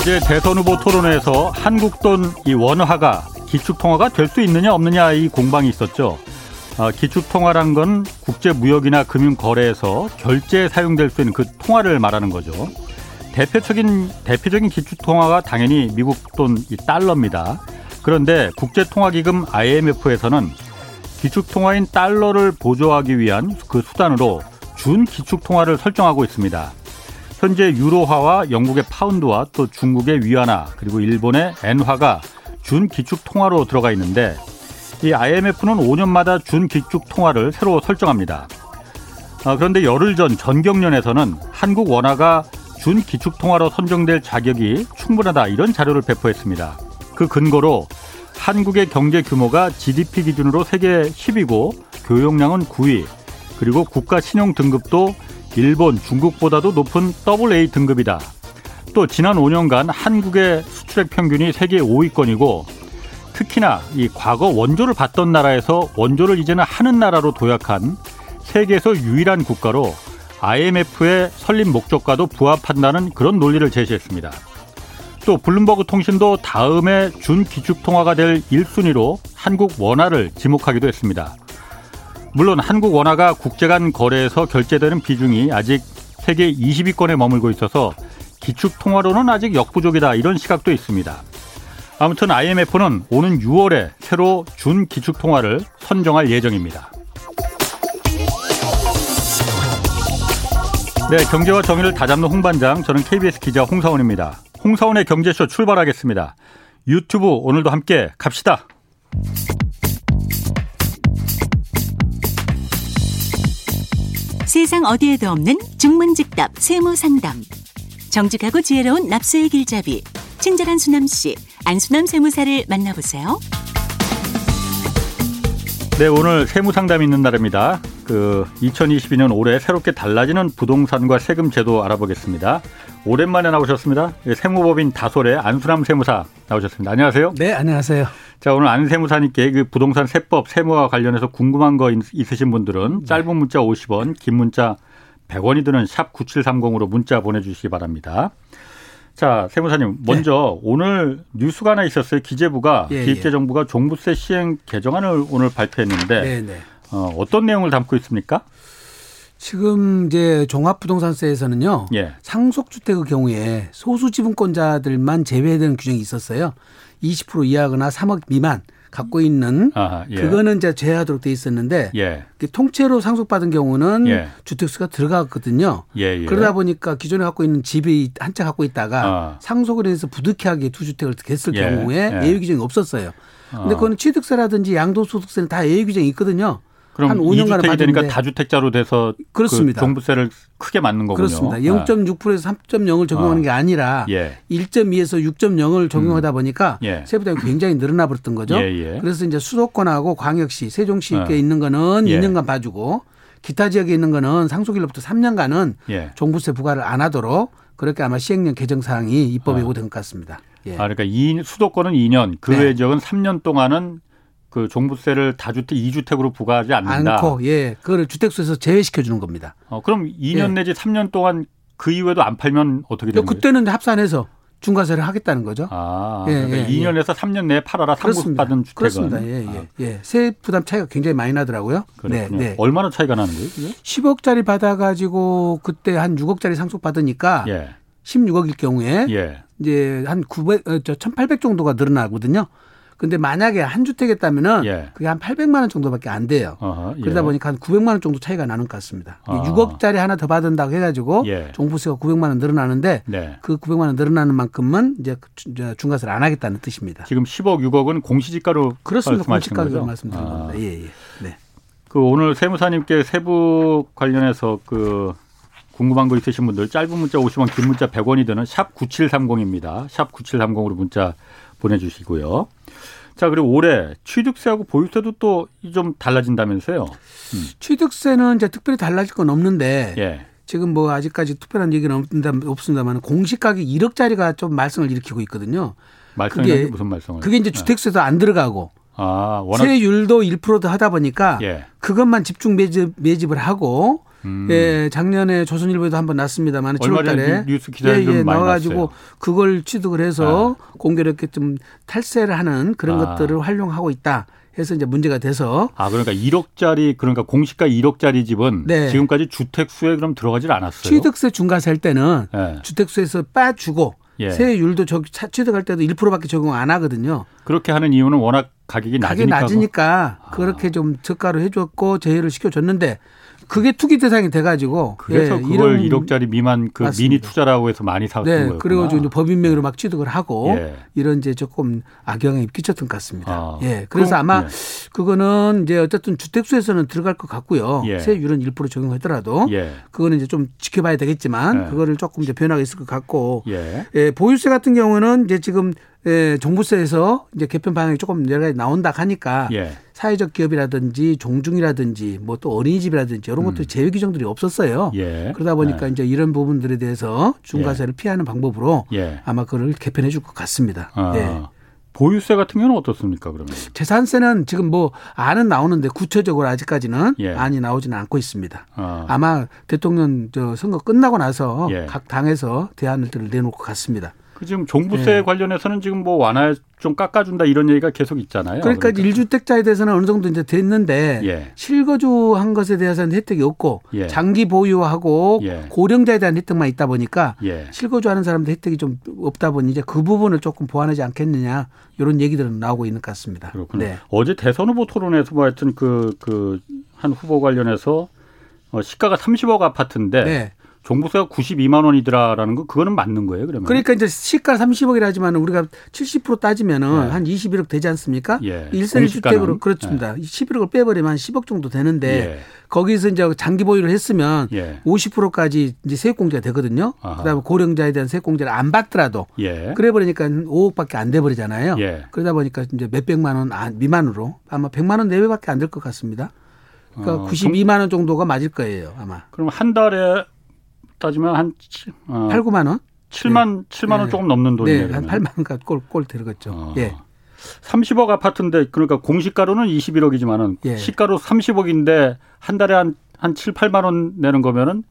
어제 대선 후보 토론회에서 한국 돈 이 원화가 기축통화가 될 수 있느냐 없느냐 이 공방이 있었죠. 아, 기축통화란 건 국제무역이나 금융거래에서 결제에 사용될 수 있는 그 통화를 말하는 거죠. 대표적인 대표적인 기축통화가 당연히 미국 돈 이 달러입니다. 그런데 국제통화기금 IMF에서는 기축통화인 달러를 보조하기 위한 그 수단으로 준 기축통화를 설정하고 있습니다. 현재 유로화와 영국의 파운드와 또 중국의 위안화 그리고 일본의 엔화가 준 기축 통화로 들어가 있는데 이 IMF는 5년마다 준 기축 통화를 새로 설정합니다. 아, 그런데 열흘 전 전경련에서는 한국 원화가 준 기축 통화로 선정될 자격이 충분하다 이런 자료를 배포했습니다. 그 근거로 한국의 경제 규모가 GDP 기준으로 세계 10위고 교역량은 9위 그리고 국가 신용 등급도 일본, 중국보다도 높은 AA 등급이다. 또 지난 5년간 한국의 수출액 평균이 세계 5위권이고 특히나 이 과거 원조를 받던 나라에서 원조를 이제는 하는 나라로 도약한 세계에서 유일한 국가로 IMF의 설립 목적과도 부합한다는 그런 논리를 제시했습니다. 또 블룸버그 통신도 다음에 준 기축통화가 될 1순위로 한국 원화를 지목하기도 했습니다. 물론 한국 원화가 국제 간 거래에서 결제되는 비중이 아직 세계 20위권에 머물고 있어서 기축 통화로는 아직 역부족이다 이런 시각도 있습니다. 아무튼 IMF는 오는 6월에 새로 준 기축 통화를 선정할 예정입니다. 네, 경제와 정의를 다잡는 홍반장, 저는 KBS 기자 홍사원입니다. 홍사원의 경제쇼 출발하겠습니다. 유튜브 오늘도 함께 갑시다. 세상 어디에도 없는 중문직답 세무상담. 정직하고 지혜로운 납세의 길잡이. 친절한 수남씨, 안수남 세무사를 만나보세요. 네, 오늘 세무상담 있는 날입니다. 그 2022년 올해 새롭게 달라지는 부동산과 세금 제도 알아보겠습니다. 오랜만에 나오셨습니다. 예, 세무법인 다솔의 안수남 세무사 나오셨습니다. 안녕하세요. 네, 안녕하세요. 자, 오늘 안 세무사님께 그 부동산 세법 세무와 관련해서 궁금한 거 있으신 분들은 네. 짧은 문자 50원, 긴 문자 100원이 드는 샵 9730으로 문자 보내주시기 바랍니다. 자, 세무사님, 먼저 네. 오늘 뉴스가 하나 있었어요. 기재부가 예, 기획재정부가 예. 종부세 시행 개정안을 오늘 발표했는데 네, 네. 어, 어떤 내용을 담고 있습니까? 지금 이제 종합부동산세에서는요. 예. 상속주택의 경우에 소수 지분권자들만 제외되는 규정이 있었어요. 20% 이하거나 3억 미만 갖고 있는 아하, 예. 그거는 이제 제하도록 돼 있었는데 예. 통째로 상속받은 경우는 예. 주택수가 들어갔거든요. 예, 예. 그러다 보니까 기존에 갖고 있는 집이 한 채 갖고 있다가 아. 상속을 해서 부득이하게 두 주택을 했을 예. 경우에 예외 규정이 없었어요. 근데 아. 그거는 취득세라든지 양도소득세는 다 예외 규정이 있거든요. 그럼 한 5년간 받 되니까 다주택자로 돼서 그 그렇습니다. 그 종부세를 크게 맞는 거군요. 그렇습니다. 0.6%에서 3.0을 적용하는 아. 게 아니라 예. 1.2에서 6.0을 적용하다 음. 보니까 예. 세부 부담이 굉장히 늘어나 버렸던 거죠. 예, 예. 그래서 이제 수도권하고 광역시, 세종시에 어. 있는 거는 2년간 예. 봐주고 기타 지역에 있는 거는 상속일로부터 3년간은 예. 종부세 부과를 안 하도록 그렇게 아마 시행령 개정 사항이 입법에 오된 어. 것 같습니다. 예. 아, 그러니까 이 수도권은 2년, 그 네. 외 지역은 3년 동안은 그 종부세를 다주택 2주택으로 부과하지 않는다. 않고 예. 그거를 주택수에서 제외시켜 주는 겁니다. 어, 그럼 2년 예. 내지 3년 동안 그 이후에도 안 팔면 어떻게 되는 거예요? 그때는 합산해서 중과세를 하겠다는 거죠. 아, 예, 그러니까 예, 2년에서 예. 3년 내에 팔아라 상급 받은 주택은. 그렇습니다. 예, 예, 아. 예. 세 부담 차이가 굉장히 많이 나더라고요. 네, 네. 얼마나 차이가 나는 거예요? 그게? 10억짜리 받아가지고 그때 한 6억짜리 상속 받으니까 예. 16억일 경우에 예. 이제 한 900, 어, 저1,800 정도가 늘어나거든요. 근데 만약에 한 주택이었다면은 예. 그게 한 800만 원 정도밖에 안 돼요. 어허, 예. 그러다 보니까 한 900만 원 정도 차이가 나는 것 같습니다. 아. 6억짜리 하나 더 받은다고 해가지고 예. 종부세가 900만 원 늘어나는데 네. 그 900만 원 늘어나는 만큼은 이제 중과세를 안 하겠다는 뜻입니다. 지금 10억, 6억은 공시지가로 그렇습니다. 공시지가로 말씀드린 아. 겁니다. 예, 예. 네. 그 오늘 세무사님께 세부 관련해서 그 궁금한 거 있으신 분들 짧은 문자 50원, 긴 문자 100원이 드는 샵 9730입니다. 샵 9730으로 문자 보내주시고요. 자, 그리고 올해 취득세하고 보유세도 또 좀 달라진다면서요? 음. 취득세는 이제 특별히 달라질 건 없는데 예. 지금 뭐 아직까지 특별한 얘기는 없습니다만 공시가격 1억짜리가 좀 말썽을 일으키고 있거든요. 말썽이 무슨 말썽을? 그게 이제 주택세도 안 들어가고 아, 세율도 1%도 하다 보니까 예. 그것만 집중 매집, 매집을 하고 음. 예, 작년에 조선일보에도 한번 났습니다만 7월달에 뉴스 기사에 예, 예, 나와가지고 났어요. 그걸 취득을 해서 아. 이렇게 좀 탈세를 하는 그런 아. 것들을 활용하고 있다. 해서 이제 문제가 돼서 아 그러니까 1억짜리 그러니까 공시가 1억짜리 집은 네. 지금까지 주택수에 그럼 들어가질 않았어요. 취득세 중과세 할 때는 네. 주택수에서 빠주고 예. 세율도 저 취득할 때도 1%밖에 적용 안 하거든요. 그렇게 하는 이유는 워낙 가격이 낮으니까. 가격이 낮으니까 그렇게 아. 좀 저가로 해줬고 제휴를 시켜줬는데 그게 투기 대상이 돼가지고 그래서 예, 그걸 이런, 1억짜리 미만 그 맞습니다. 미니 투자라고 해서 많이 샀던 네, 거예요. 그리고 이제 법인명의로 막 취득을 하고 예. 이런 이제 조금 악영향이 끼쳤던 것 같습니다. 아, 예, 그래서 그럼, 아마 예. 그거는 이제 어쨌든 주택수에서는 들어갈 것 같고요. 예. 세율은 1% 적용하더라도 예. 그거는 이제 좀 지켜봐야 되겠지만 예. 그거를 조금 이제 변화가 있을 것 같고 예. 보유세 같은 경우는 이제 지금 예, 정부세에서 이제 개편 방향이 조금 여러 가지 나온다 하니까 예. 사회적 기업이라든지 종중이라든지 뭐 또 어린이집이라든지 이런 것들 음. 제외 규정들이 없었어요. 예. 그러다 보니까 예. 이제 이런 부분들에 대해서 중과세를 예. 피하는 방법으로 예. 아마 그걸 개편해 줄 것 같습니다. 아. 예. 보유세 같은 경우는 어떻습니까, 그러면? 재산세는 지금 뭐 안은 나오는데 구체적으로 아직까지는 예. 안이 나오지는 않고 있습니다. 아. 마 대통령 저 선거 끝나고 나서 예. 각 당에서 대안을 내놓을 것 같습니다. 그 지금 종부세 네. 관련해서는 지금 뭐 완화 좀 깎아준다 이런 얘기가 계속 있잖아요. 그러니까, 그러니까. 1주택자에 대해서는 어느 정도 이제 됐는데 예. 실거주한 것에 대해서는 혜택이 없고 예. 장기 보유하고 예. 고령자에 대한 혜택만 있다 보니까 예. 실거주하는 사람들 혜택이 좀 없다 보니 이제 그 부분을 조금 보완하지 않겠느냐 이런 얘기들은 나오고 있는 것 같습니다. 그렇군요. 네. 어제 대선 후보 토론에서 뭐 하여튼 그 그 한 후보 관련해서 어, 시가가 30억 아파트인데 네. 종부세가 92만 원이더라라는 거 그거는 맞는 거예요, 그러면? 그러니까 이제 시가 30억이라 하지만 우리가 70% 따지면은 네. 한 21억 되지 않습니까? 예. 1세 1주택으로 그렇습니다. 예. 11억을 빼버리면 한 10억 정도 되는데 예. 거기서 이제 장기 보유를 했으면 예. 50%까지 이제 세액공제가 되거든요. 아하. 그다음에 고령자에 대한 세액공제를 안 받더라도 예. 그래 버리니까 5억밖에 안 돼 버리잖아요. 예. 그러다 보니까 이제 몇 백만 원 미만으로 아마 100만 원 내외밖에 안 될 것 같습니다. 그러니까 어, 92만 원 정도가 맞을 거예요, 아마. 그럼 한 달에 따지면 한 어, 8, 9만 원? 7만 네. 7만 원 네. 조금 넘는 돈이네요. 네, 한 8만 원가 꼴꼴 들어갔죠. 어. 예. 30억 아파트인데 그러니까 공시가로는 21억이지만은 예. 시가로 30억인데 한 달에 한 한 7, 8만 원 내는 거면은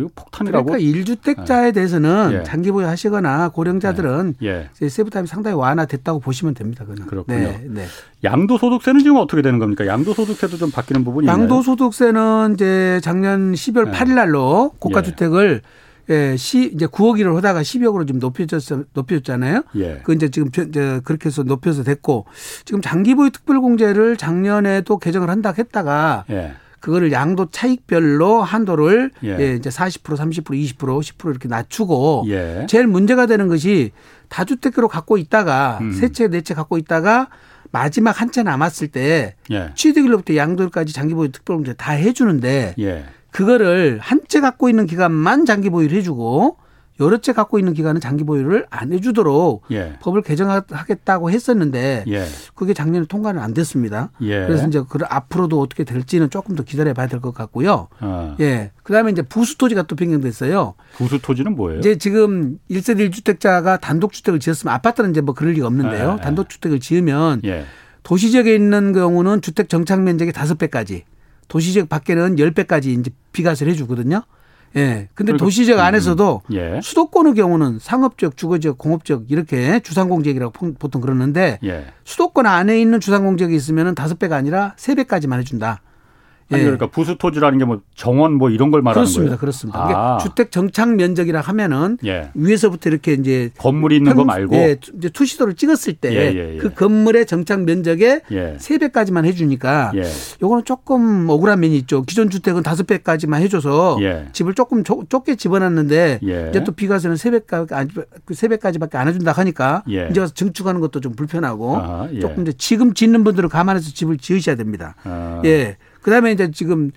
이거 폭탄이라고. 그러니까 1주택자에 대해서는 예. 장기 보유하시거나 고령자들은 예. 예. 세부담이 상당히 완화됐다고 보시면 됩니다. 그는. 그렇군요. 네. 네. 양도소득세는 지금 어떻게 되는 겁니까? 양도소득세도 좀 바뀌는 부분이 양도소득세는 이제 작년 12월 네. 8일 날로 고가주택을 예, 시 이제 9억 1을 하다가 10억으로 좀 높여졌 높여졌잖아요. 예. 그 이제 지금 이제 그렇게 해서 높여서 됐고 지금 장기보유 특별공제를 작년에도 개정을 한다 했다가 예. 그거를 양도 차익별로 한도를 예. 예 이제 40% 30% 20% 10% 이렇게 낮추고 예. 제일 문제가 되는 것이 다주택으로 갖고 있다가 음. 세채 네 채 갖고 있다가 마지막 한 채 남았을 때 예. 취득일로부터 양도까지 장기보유 특별공제 다 해주는데 예. 그거를 한 채 갖고 있는 기간만 장기 보유를 해주고 여러 채 갖고 있는 기간은 장기 보유를 안 해주도록 예. 법을 개정하겠다고 했었는데 예. 그게 작년에 통과는 안 됐습니다. 예. 그래서 이제 그 앞으로도 어떻게 될지는 조금 더 기다려봐야 될 것 같고요. 아. 예. 그다음에 이제 부수 토지가 또 변경됐어요. 부수 토지는 뭐예요? 이제 지금 1세대 1주택자가 단독 주택을 지었으면 아파트는 이제 뭐 그럴 리가 없는데요. 예. 단독 주택을 지으면 예. 도시 지역에 있는 경우는 주택 정착 면적의 다섯 배까지 도시 지역 밖에는 열 배까지 이제 비과세를 해 주거든요. 예. 근데 도시적 음, 안에서도 음. 예. 수도권의 경우는 상업적, 주거적, 공업적 이렇게 주상공지역이라고 보통 그러는데 예. 수도권 안에 있는 주상공지역이 있으면 다섯 배가 아니라 세 배까지만 해준다. 아니, 예. 그러니까 부수 토지라는 게 뭐 정원 뭐 이런 걸 말하는 그렇습니다. 거예요. 그렇습니다. 그렇습니다. 아. 주택 정착 면적이라 하면은 예. 위에서부터 이렇게 이제 건물이 있는 거 말고 예, 이제 투시도를 찍었을 때그 예, 예, 예. 건물의 정착 면적의 세 배까지만 해 주니까 요거는 조금 억울한 면이 있죠. 기존 주택은 다섯 배까지만 해 줘서 집을 조금 좁, 게 집어놨는데 이제 또 비과세는 세 배까지 그세 배까지밖에 안 해 준다 하니까 이제 와서 증축하는 것도 좀 불편하고 아하, 조금 이제 지금 짓는 분들은 감안해서 집을 지으셔야 됩니다. 아. 예. 그다음에 이제 지금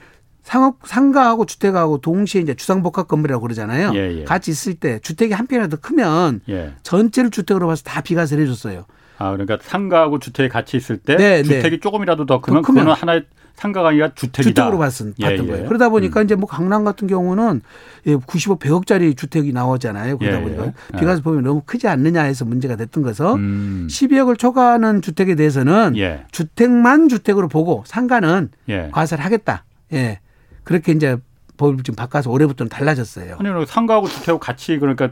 상업 상가하고 주택하고 동시에 이제 주상복합 건물이라고 그러잖아요. 예, 예. 같이 있을 때 주택이 한 평이라도 크면 예. 전체를 주택으로 봐서 다 비과세를 해줬어요. 아 그러니까 상가하고 주택이 같이 있을 때 네, 네. 주택이 네. 조금이라도 더 크면, 더 크면 그거는 하나의 상가가 아니라 주택이다. 주택으로 봤은, 예, 봤던 예. 거예요. 그러다 보니까 음. 이제 뭐 강남 같은 경우는 95, 예, 100억짜리 주택이 나오잖아요. 그러다 예, 보니까 예. 비과세 보면 너무 크지 않느냐 해서 문제가 됐던 거서 음. 12억을 초과하는 주택에 대해서는 예. 주택만 주택으로 보고 상가는 과세를 하겠다. 예. 그렇게 이제 법을 좀 바꿔서 올해부터는 달라졌어요. 아니, 상가하고 주택하고 같이 그러니까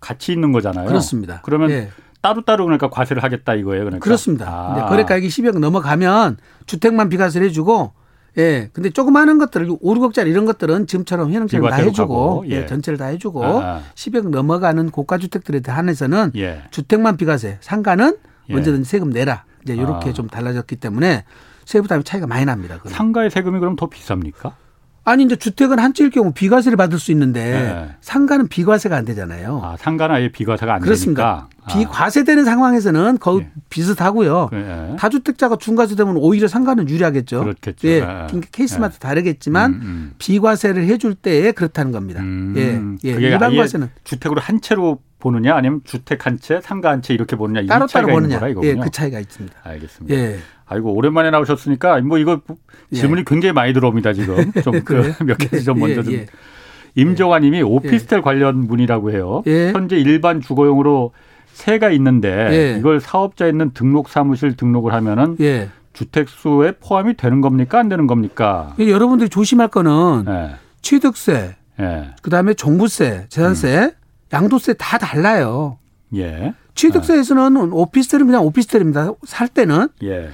같이 있는 거잖아요. 그렇습니다. 그러면 예. 따로따로 그러니까 과세를 하겠다 이거예요. 그러니까. 그렇습니다. 아. 거래가액이 10억 넘어가면 주택만 비과세를 해주고 예. 근데 조그마한 것들, 5, 6억짜리 이런 것들은 지금처럼 현행처럼 다 해주고, 예. 예. 전체를 다 해주고, 아. 10억 넘어가는 고가주택들에 한해서는 예. 주택만 비과세, 상가는 예. 언제든지 세금 내라. 이제 이렇게 아. 좀 달라졌기 때문에 세부 담이 차이가 많이 납니다. 그럼. 상가의 세금이 그럼 더 비쌉니까? 아니 이제 주택은 한채일 경우 비과세를 받을 수 있는데 네. 상가는 비과세가 안 되잖아요. 아, 상가는 아예 비과세가 안 그렇습니다. 되니까. 아. 비과세되는 상황에서는 거의 네. 비슷하고요. 네. 다주택자가 중과세 되면 오히려 상가는 유리하겠죠. 그렇겠죠. 예. 그러니까 케이스마다 네. 다르겠지만 음, 음. 비과세를 해줄 때에 그렇다는 겁니다. 음. 예. 예. 일반 과세는 주택으로 한 채로 보느냐 아니면 주택 한 채, 상가 한 채 이렇게 보느냐 따로 따로 보느냐. 예, 그 차이가 있습니다. 알겠습니다. 예. 아이고 오랜만에 나오셨으니까 뭐 이거 예. 질문이 예. 굉장히 많이 들어옵니다 지금 좀몇 그 가지 좀 먼저 좀. 예, 예. 임정환님이 오피스텔 관련 문의라고 해요. 현재 일반 주거용으로 세가 있는데 이걸 사업자 있는 등록 사무실 등록을 하면은 주택 수에 포함이 되는 겁니까 안 되는 겁니까? 여러분들이 조심할 거는 취득세, 그다음에 종부세, 재산세, 음. 양도세 다 달라요. 예. 취득세에서는 오피스텔은 그냥 오피스텔입니다. 살 때는 예.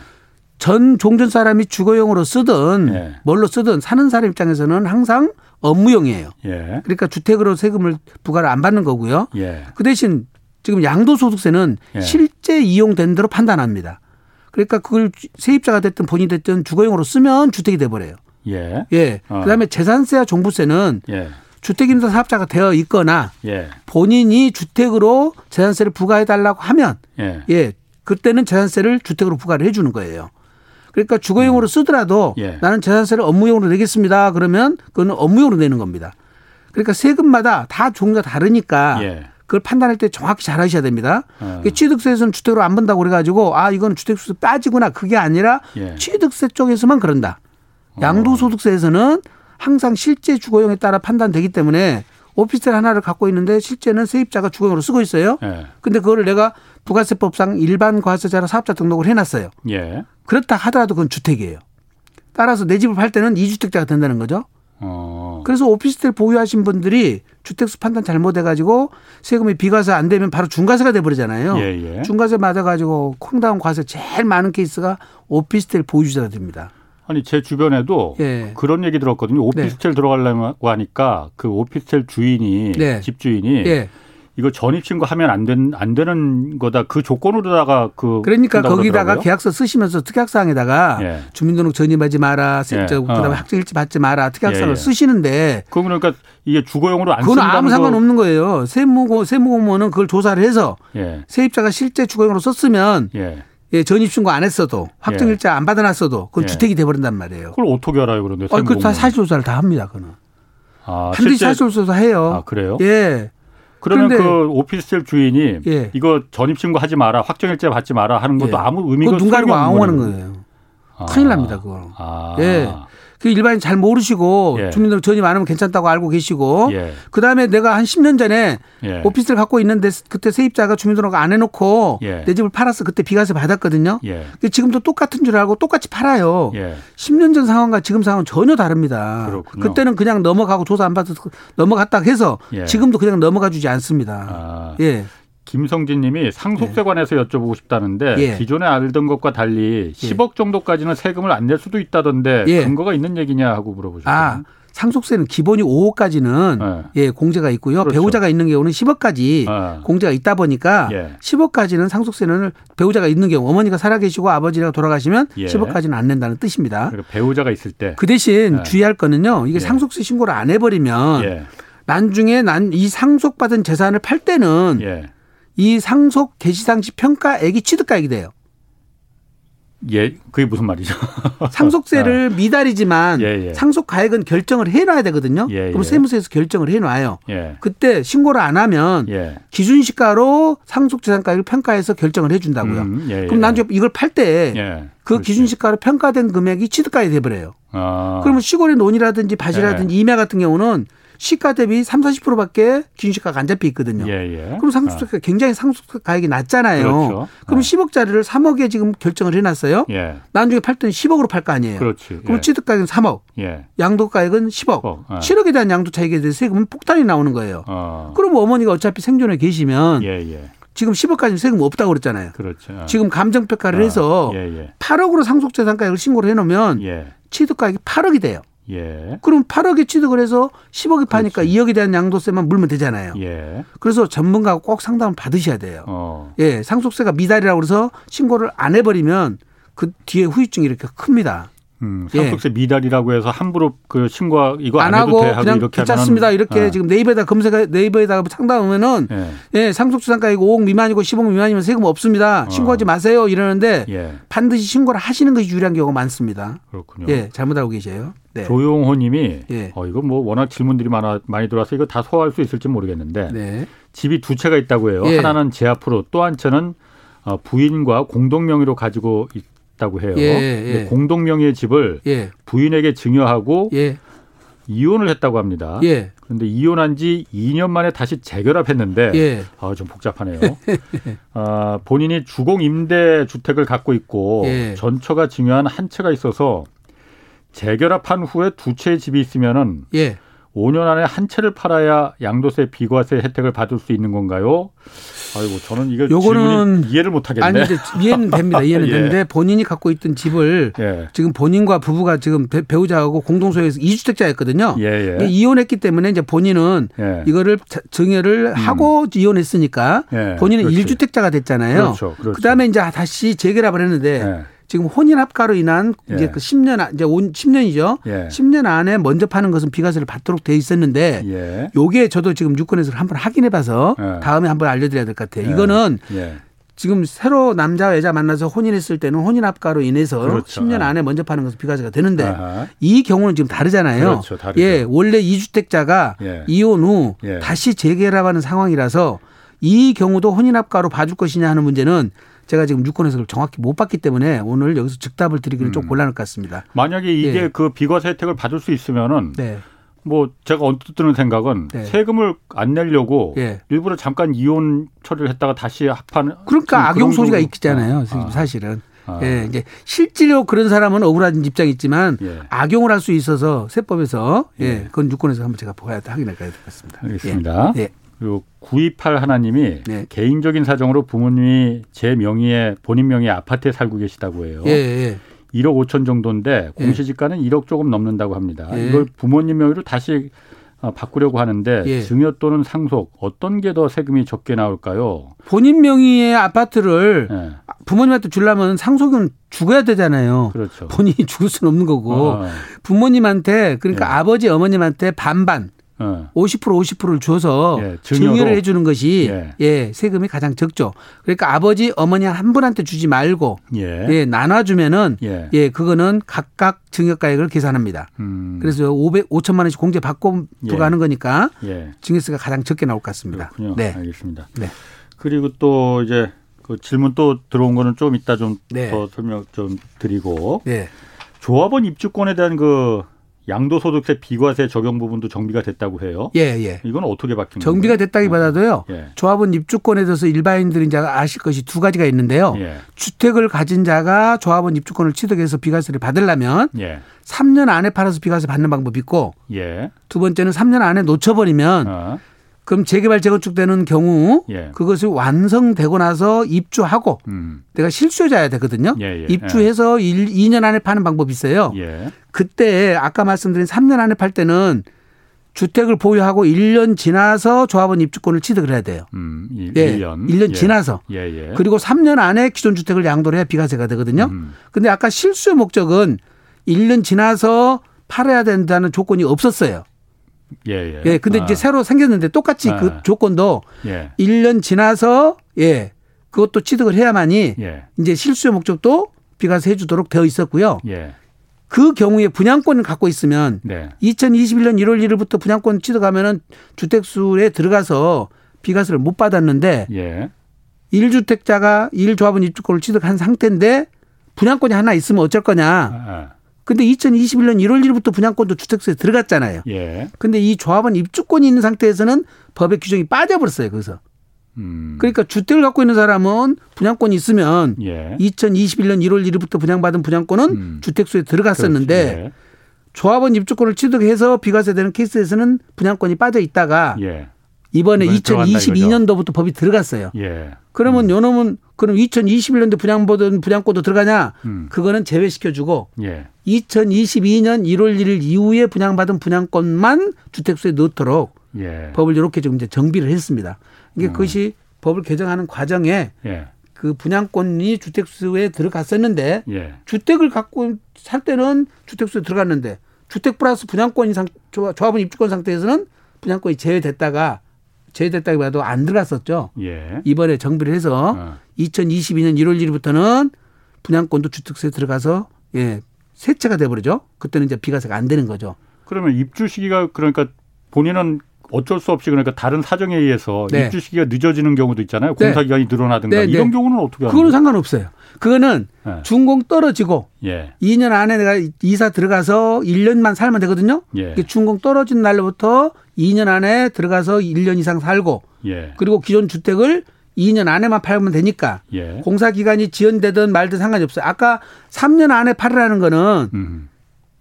전 종전 사람이 주거용으로 쓰든 예. 뭘로 쓰든 사는 사람 입장에서는 항상 업무용이에요. 예. 그러니까 주택으로 세금을 부과를 안 받는 거고요. 예. 그 대신 지금 양도소득세는 예. 실제 이용된 대로 판단합니다. 그러니까 그걸 세입자가 됐든 본인이 됐든 주거용으로 쓰면 주택이 돼버려요. 예. 예. 어. 그다음에 재산세와 종부세는 예. 주택임대 사업자가 되어 있거나 예. 본인이 주택으로 재산세를 부과해 달라고 하면 예. 예. 그때는 재산세를 주택으로 부과를 해 주는 거예요. 그러니까 주거용으로 음. 쓰더라도 예. 나는 재산세를 업무용으로 내겠습니다. 그러면 그거는 업무용으로 내는 겁니다. 그러니까 세금마다 다 종류가 다르니까 예. 그걸 판단할 때 정확히 잘 하셔야 됩니다. 어. 취득세에서는 주택으로 안 본다고 그래가지고 아 이건 주택수 빠지구나 그게 아니라 예. 취득세 쪽에서만 그런다. 어. 양도소득세에서는 항상 실제 주거용에 따라 판단되기 때문에 오피스텔 하나를 갖고 있는데 실제는 세입자가 주거용으로 쓰고 있어요. 예. 근데 그거를 내가 부가세법상 일반 과세자로 사업자 등록을 해놨어요. 예. 그렇다 하더라도 그건 주택이에요. 따라서 내 집을 팔 때는 이주택자가 된다는 거죠. 어. 그래서 오피스텔 보유하신 분들이 주택수 판단 잘못해가지고 세금이 비과세 안 되면 바로 중과세가 돼버리잖아요. 예, 예. 중과세 맞아가지고 콩다운 과세 제일 많은 케이스가 오피스텔 보유자가 됩니다. 아니 제 주변에도 예. 그런 얘기 들었거든요. 오피스텔 네. 들어가려고 하니까 그 오피스텔 주인이 네. 집 주인이 예. 이거 전입 신고하면 안, 된, 안 되는 거다. 그 조건으로다가 그 그러니까 거기다가 그러더라고요. 계약서 쓰시면서 특약사항에다가 예. 주민등록 전입하지 마라. 예. 그다음에 어. 학생일지 받지 마라. 특약사항을 예, 예. 쓰시는데 그건 그러니까 이게 주거용으로 안 그건 아무 상관없는 거 예요. 세무고 세무공무원은 그걸 조사를 해서 예. 세입자가 실제 주거용으로 썼으면 예. 예, 전입신고 안 했어도 확정일자 안 받아놨어도 그건 주택이 돼버린단 말이에요. 그걸 어떻게 알아요, 그런데? 아, 그다 사실조사를 다 합니다, 그는. 아, 반드시 사실조사 해요. 아, 그래요? 예. 그러면 그 오피스텔 주인이 예. 이거 전입신고 하지 마라, 확정일자 받지 마라 하는 것도 예. 아무 의미가 눈 가리고 앙호하는 거예요. 아. 큰일 납니다, 그거. 아. 예. 그 일반인 잘 모르시고 예. 전입 안 하면 괜찮다고 알고 계시고 예. 그다음에 내가 한 10년 전에 예. 오피스를 갖고 있는데 그때 세입자가 주민등록 안 해놓고 예. 내 집을 팔았어 그때 비과세 받았거든요. 예. 근데 지금도 똑같은 줄 알고 똑같이 팔아요. 10년 예. 전 상황과 지금 상황은 전혀 다릅니다. 그렇군요. 그때는 그냥 넘어가고 조사 안 받아서 넘어갔다 해서 지금도 그냥 넘어가 주지 않습니다. 아. 예. 김성진 님이 상속세 관해서 여쭤보고 싶다는데 예. 기존에 알던 것과 달리 10억 예. 정도까지는 세금을 안 낼 수도 있다던데 예. 근거가 있는 얘기냐 하고 물어보셨거든요. 아, 상속세는 기본이 5억까지는 예. 예, 공제가 있고요. 그렇죠. 배우자가 있는 경우는 10억까지 예. 공제가 있다 보니까 예. 10억까지는 상속세는 배우자가 있는 경우 어머니가 살아계시고 아버지가 돌아가시면 예. 10억까지는 안 낸다는 뜻입니다. 배우자가 있을 때. 그 대신 예. 주의할 거는요. 이게 예. 상속세 신고를 안 해버리면 나중에 난 이 상속받은 재산을 팔 때는 이 상속 개시상시 평가액이 취득가액이 돼요. 예, 그게 무슨 말이죠? 상속세를 아. 미달이지만 예, 예. 상속 가액은 결정을 해놔야 되거든요. 예, 그럼 예. 세무서에서 결정을 해놔요. 예. 그때 신고를 안 하면 예. 기준시가로 상속재산가액을 평가해서 결정을 해준다고요. 음, 그럼 나중에 이걸 팔 때 그 기준시가로 평가된 금액이 취득가액이 돼버려요. 아. 그러면 시골의 논이라든지 밭이라든지 임야 같은 경우는 시가 대비 3, 40%밖에 기준시가가 안 잡혀 있거든요. 예, 예. 그럼 상속세가 아. 굉장히 상속세 가액이 낮잖아요. 그렇죠. 그럼 아. 10억짜리를 3억에 지금 결정을 해놨어요. 예. 나중에 팔더니 10억으로 팔 거 아니에요. 그렇지. 그럼 예. 취득 가액은 3억, 예. 양도 가액은 10억, 어, 아. 7억에 대한 양도 차익에 대해서 세금은 폭탄이 나오는 거예요. 어. 그럼 어머니가 어차피 생존에 계시면 예, 예. 지금 10억까지 세금 없다고 그랬잖아요. 그렇죠. 아. 지금 감정평가를 해서 8억으로 상속재산가액을 신고를 해놓으면 취득가액이 8억이 돼요. 예. 그럼 8억에 취득을 해서 10억에 파니까 그렇지. 2억에 대한 양도세만 물면 되잖아요. 예. 그래서 전문가가 꼭 상담을 받으셔야 돼요. 어. 예, 상속세가 미달이라고 그래서 신고를 안 해버리면 그 뒤에 후유증이 이렇게 큽니다. 음, 상속세 예. 미달이라고 해서 함부로 그 신고 이거 안, 안 하고 돼 하고 그냥 이렇게 괜찮습니다. 이렇게 아. 지금 네이버에다 검색 네이버에다가 상담하면은 예, 예 상속재산가액 5억 미만이고 10억 미만이면 세금 없습니다. 어. 신고하지 마세요 이러는데 예. 반드시 신고를 하시는 것이 유리한 경우가 많습니다. 그렇군요. 예, 잘못 알고 계세요. 네. 조용호님이 예. 어 이거 뭐 워낙 질문들이 많아 많이 들어와서 이거 다 소화할 수 있을지 모르겠는데 네. 집이 두 채가 있다고 해요. 예. 하나는 제 앞으로 또 한 채는 어, 부인과 공동 명의로 가지고 있다고 해요. 예, 예. 공동 명의의 집을 예. 부인에게 증여하고 예. 이혼을 했다고 합니다. 예. 그런데 이혼한 지 2년 만에 다시 재결합했는데 예. 아, 좀 복잡하네요. 아, 본인이 주공 임대 주택을 갖고 있고 예. 전처가 증여한 한 채가 있어서 재결합한 후에 두 채의 집이 있으면은 예. 5년 안에 한 채를 팔아야 양도세 비과세 혜택을 받을 수 있는 건가요? 아이고 저는 이걸 요거는 이해를 못 하겠네. 아니 이해는 됩니다. 이해는 예. 되는데 본인이 갖고 있던 집을 예. 지금 본인과 부부가 지금 배우자하고 공동소유해서 이주택자였거든요. 예, 예. 이혼했기 때문에 이제 본인은 예. 이거를 증여를 음. 하고 이혼했으니까 예, 본인은 일주택자가 됐잖아요. 그렇죠, 그렇죠. 그다음에 이제 다시 재결합을 했는데 지금 혼인 합가로 인한 예. 이제 그 10년 이제 10년이죠. 예. 10년 안에 먼저 파는 것은 비과세를 받도록 돼 있었는데 예. 요게 저도 지금 유권에서 한번 확인해 봐서 예. 다음에 한번 알려 드려야 될 것 같아요. 예. 이거는 예. 지금 새로 남자와 여자 만나서 혼인했을 때는 혼인 합가로 인해서 그렇죠. 10년 아. 안에 먼저 파는 것은 비과세가 되는데 아하. 이 경우는 지금 다르잖아요. 그렇죠. 예, 원래 이주택자가 이혼 후 다시 재결합하는 상황이라서 이 경우도 혼인 합가로 봐줄 것이냐 하는 문제는 제가 지금 유권에서 그걸 정확히 못 봤기 때문에 오늘 여기서 즉답을 드리기는 음. 좀 곤란할 것 같습니다. 만약에 이게 예. 그 비과세 혜택을 받을 수 있으면은 네. 뭐 제가 언뜻 드는 생각은 네. 세금을 안 내려고 예. 일부러 잠깐 이혼 처리를 했다가 다시 합하는 그러니까 악용 소지가 있잖아요. 아. 사실은. 아. 예, 이제 실질로 그런 사람은 억울한 입장이 있지만 예. 악용을 할 수 있어서 세법에서 예, 예, 그건 유권에서 한번 제가 보야 확인해 가야 될것 같습니다. 알겠습니다. 예. 그리고 928 하나님이 네. 개인적인 사정으로 부모님이 제 명의의 본인 명의 아파트에 살고 계시다고 해요. 예, 예. 1억 5천 정도인데 예. 공시지가는 예. 1억 조금 넘는다고 합니다. 예. 이걸 부모님 명의로 다시 어, 바꾸려고 하는데 예. 증여 또는 상속 어떤 게 더 세금이 적게 나올까요? 본인 명의의 아파트를 예. 부모님한테 주려면 상속은 죽어야 되잖아요. 그렇죠. 본인이 죽을 수는 없는 거고 어. 부모님한테 그러니까 예. 아버지 어머님한테 반반 어. 50% 50%를 줘서 예, 증여를 해주는 것이 예. 예. 세금이 가장 적죠. 그러니까 아버지 어머니 한 분한테 주지 말고 예, 예 나눠주면은 예. 예 그거는 각각 증여가액을 계산합니다. 음. 그래서 500 5천만 원씩 공제 받고 부과하는 예. 거니까 예. 증여세가 가장 적게 나올 것 같습니다. 그렇군요. 네, 알겠습니다. 네. 그리고 또 이제 그 질문 또 들어온 거는 좀 이따 좀더 네. 설명 좀 드리고 네. 조합원 입주권에 대한 그 양도소득세 비과세 적용 부분도 정비가 됐다고 해요. 예, 예. 이건 어떻게 바뀐 거예요? 정비가 됐다기보다도요. 예. 조합원 입주권에 대해서 일반인들이 이제 아실 것이 두 가지가 있는데요. 예. 주택을 가진 자가 조합원 입주권을 취득해서 비과세를 받으려면 예. 3년 안에 팔아서 비과세 받는 방법이 있고 예. 두 번째는 3년 안에 놓쳐버리면 어. 그럼 재개발 재건축되는 경우 예. 그것이 완성되고 나서 입주하고 음. 내가 실수요자야 되거든요. 예, 예. 입주해서 예. 1, 2년 안에 파는 방법이 있어요. 예. 그때 아까 말씀드린 3년 안에 팔 때는 주택을 보유하고 1년 지나서 조합원 입주권을 취득을 해야 돼요. 음, 1, 예, 1년. 1년 예. 지나서. 예, 그리고 3년 안에 기존 주택을 양도를 해야 비과세가 되거든요. 음. 근데 아까 실수요 목적은 1년 지나서 팔아야 된다는 조건이 없었어요. 예, 예. 예 근데 아. 이제 새로 생겼는데 똑같이 아. 그 조건도 예. 1년 지나서 예. 그것도 취득을 해야만이 예. 이제 실수요 목적도 비과세 해 주도록 되어 있었고요. 예. 그 경우에 분양권을 갖고 있으면 네. 2021년 1월 1일부터 분양권 취득하면은 주택수에 들어가서 비과세를 못 받았는데 예. 1주택자가 1조합원 입주권을 취득한 상태인데 분양권이 하나 있으면 어쩔 거냐. 아. 근데 2021년 1월 1일부터 분양권도 주택수에 들어갔잖아요. 예. 근데 이 조합원 입주권이 있는 상태에서는 법의 규정이 빠져버렸어요. 거기서. 음. 그러니까 주택을 갖고 있는 사람은 분양권이 있으면 예. 2021년 1월 1일부터 분양받은 분양권은 음. 주택수에 들어갔었는데 예. 조합원 입주권을 취득해서 비과세되는 케이스에서는 분양권이 빠져 있다가 예. 이번에 2022년도부터 법이 들어갔어요. 예. 그러면 음. 요 놈은 그럼 2021년도 분양보던 분양권도 들어가냐? 음. 그거는 제외시켜주고 예. 2022년 1월 1일 이후에 분양받은 분양권만 주택수에 넣도록 예. 법을 이렇게 좀 이제 정비를 했습니다. 이게 음. 그것이 법을 개정하는 과정에 예. 그 분양권이 주택수에 들어갔었는데 예. 주택을 갖고 살 때는 주택수에 들어갔는데 주택 플러스 분양권이 상 조합은 입주권 상태에서는 분양권이 제외됐다가 제외됐다기보다도 안 들어갔었죠. 예. 이번에 정비를 해서 어. 2022년 1월 1일부터는 분양권도 주택수에 들어가서 예 세채가 돼버리죠. 그때는 이제 비과세가 안 되는 거죠. 그러면 입주 시기가 그러니까 본인은 어쩔 수 없이 그러니까 다른 사정에 의해서 네. 입주 시기가 늦어지는 경우도 있잖아요. 네. 공사 기간이 늘어나든가 네. 이런 네. 경우는 어떻게 하는 그거는 상관없어요. 그거는 네. 준공 떨어지고 예. 2년 안에 내가 이사 들어가서 1년만 살면 되거든요. 예. 준공 떨어진 날부터 2년 안에 들어가서 1년 이상 살고 예. 그리고 기존 주택을 2년 안에만 팔면 되니까 예. 공사 기간이 지연되든 말든 상관이 없어요. 아까 3년 안에 팔으라는 거는 음.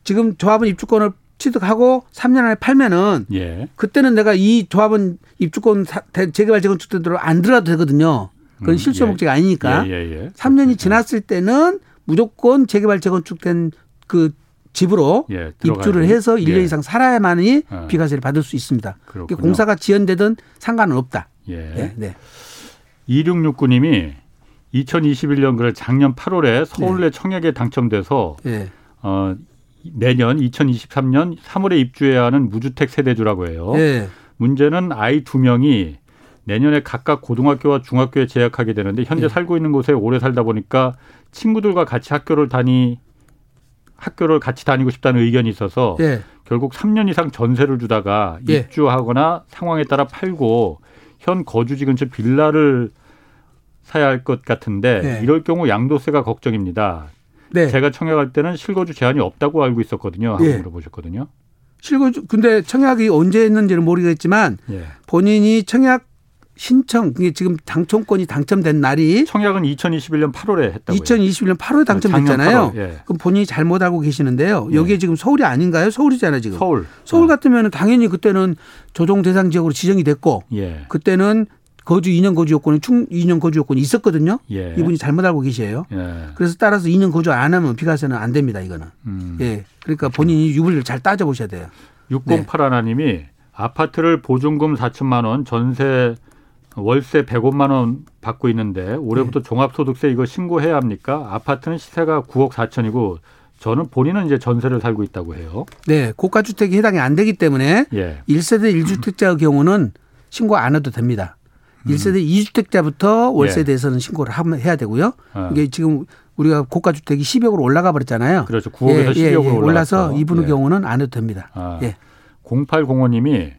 지금 조합은 입주권을 취득하고 3년 안에 팔면은 예. 그때는 내가 이 조합은 입주권 재개발 재건축대로 안 들어가도 되거든요. 그건 음, 실수 예. 목적이 아니니까. 예, 예, 예. 3년이 지났을 때는 무조건 재개발 재건축된 그 집으로 예, 입주를 해서 1년 예. 이상 살아야만이 어. 비과세를 받을 수 있습니다. 그러니까 공사가 지연되든 상관은 없다. 예. 네. 2669님이 2021년 그래 작년 8월에 서울내 네. 청약에 당첨돼서 어 내년 2023년 3월에 입주해야 하는 무주택 세대주라고 해요. 네. 문제는 아이 두 명이 내년에 각각 고등학교와 중학교에 재학하게 되는데 현재 네. 살고 있는 곳에 오래 살다 보니까 친구들과 같이 학교를 다니 학교를 같이 다니고 싶다는 의견이 있어서 네. 결국 3년 이상 전세를 주다가 네. 입주하거나 상황에 따라 팔고 현 거주지 근처 빌라를 사야 할 것 같은데 네. 이럴 경우 양도세가 걱정입니다. 네. 제가 청약할 때는 실거주 제한이 없다고 알고 있었거든요. 하고 예. 물어보셨거든요. 실거주 근데 청약이 언제 했는지는 모르겠지만 예. 본인이 청약 신청 이게 지금 당첨권이 당첨된 날이 청약은 2021년 8월에 했다고요. 2021년 8월에 당첨됐잖아요. 8월, 예. 그럼 본인이 잘못 알고 계시는데요. 예. 여기에 지금 서울이 아닌가요? 서울이잖아요, 지금. 서울. 서울 어. 같으면 당연히 그때는 조정 대상 지역으로 지정이 됐고 예. 그때는 거주 2년 거주 요건이 충 2년 거주 요건이 있었거든요. 예. 이분이 잘못 알고 계세요. 예. 그래서 따라서 2년 거주 안 하면 비과세는 안 됩니다. 이거는. 음. 예. 그러니까 본인이 유불리를 잘 따져 보셔야 돼요. 608 하나님이 네. 아파트를 보증금 4천만 원, 전세 월세 105만 원 받고 있는데 올해부터 네. 종합소득세 이거 신고해야 합니까? 아파트는 시세가 9억 4천이고 저는 본인은 이제 전세를 살고 있다고 해요. 네, 고가 주택이 해당이 안 되기 때문에 예. 1세대 1주택자의 경우는 신고 안 해도 됩니다. 음. 1세대 2주택자부터 월세에 예. 대해서는 신고를 해야 되고요. 어. 이게 지금 우리가 고가 주택이 10억으로 올라가 버렸잖아요. 그렇죠. 9억에서 예, 10억으로 예, 예. 올라서 이분의 예. 경우는 안 해도 됩니다. 아. 예. 0805님이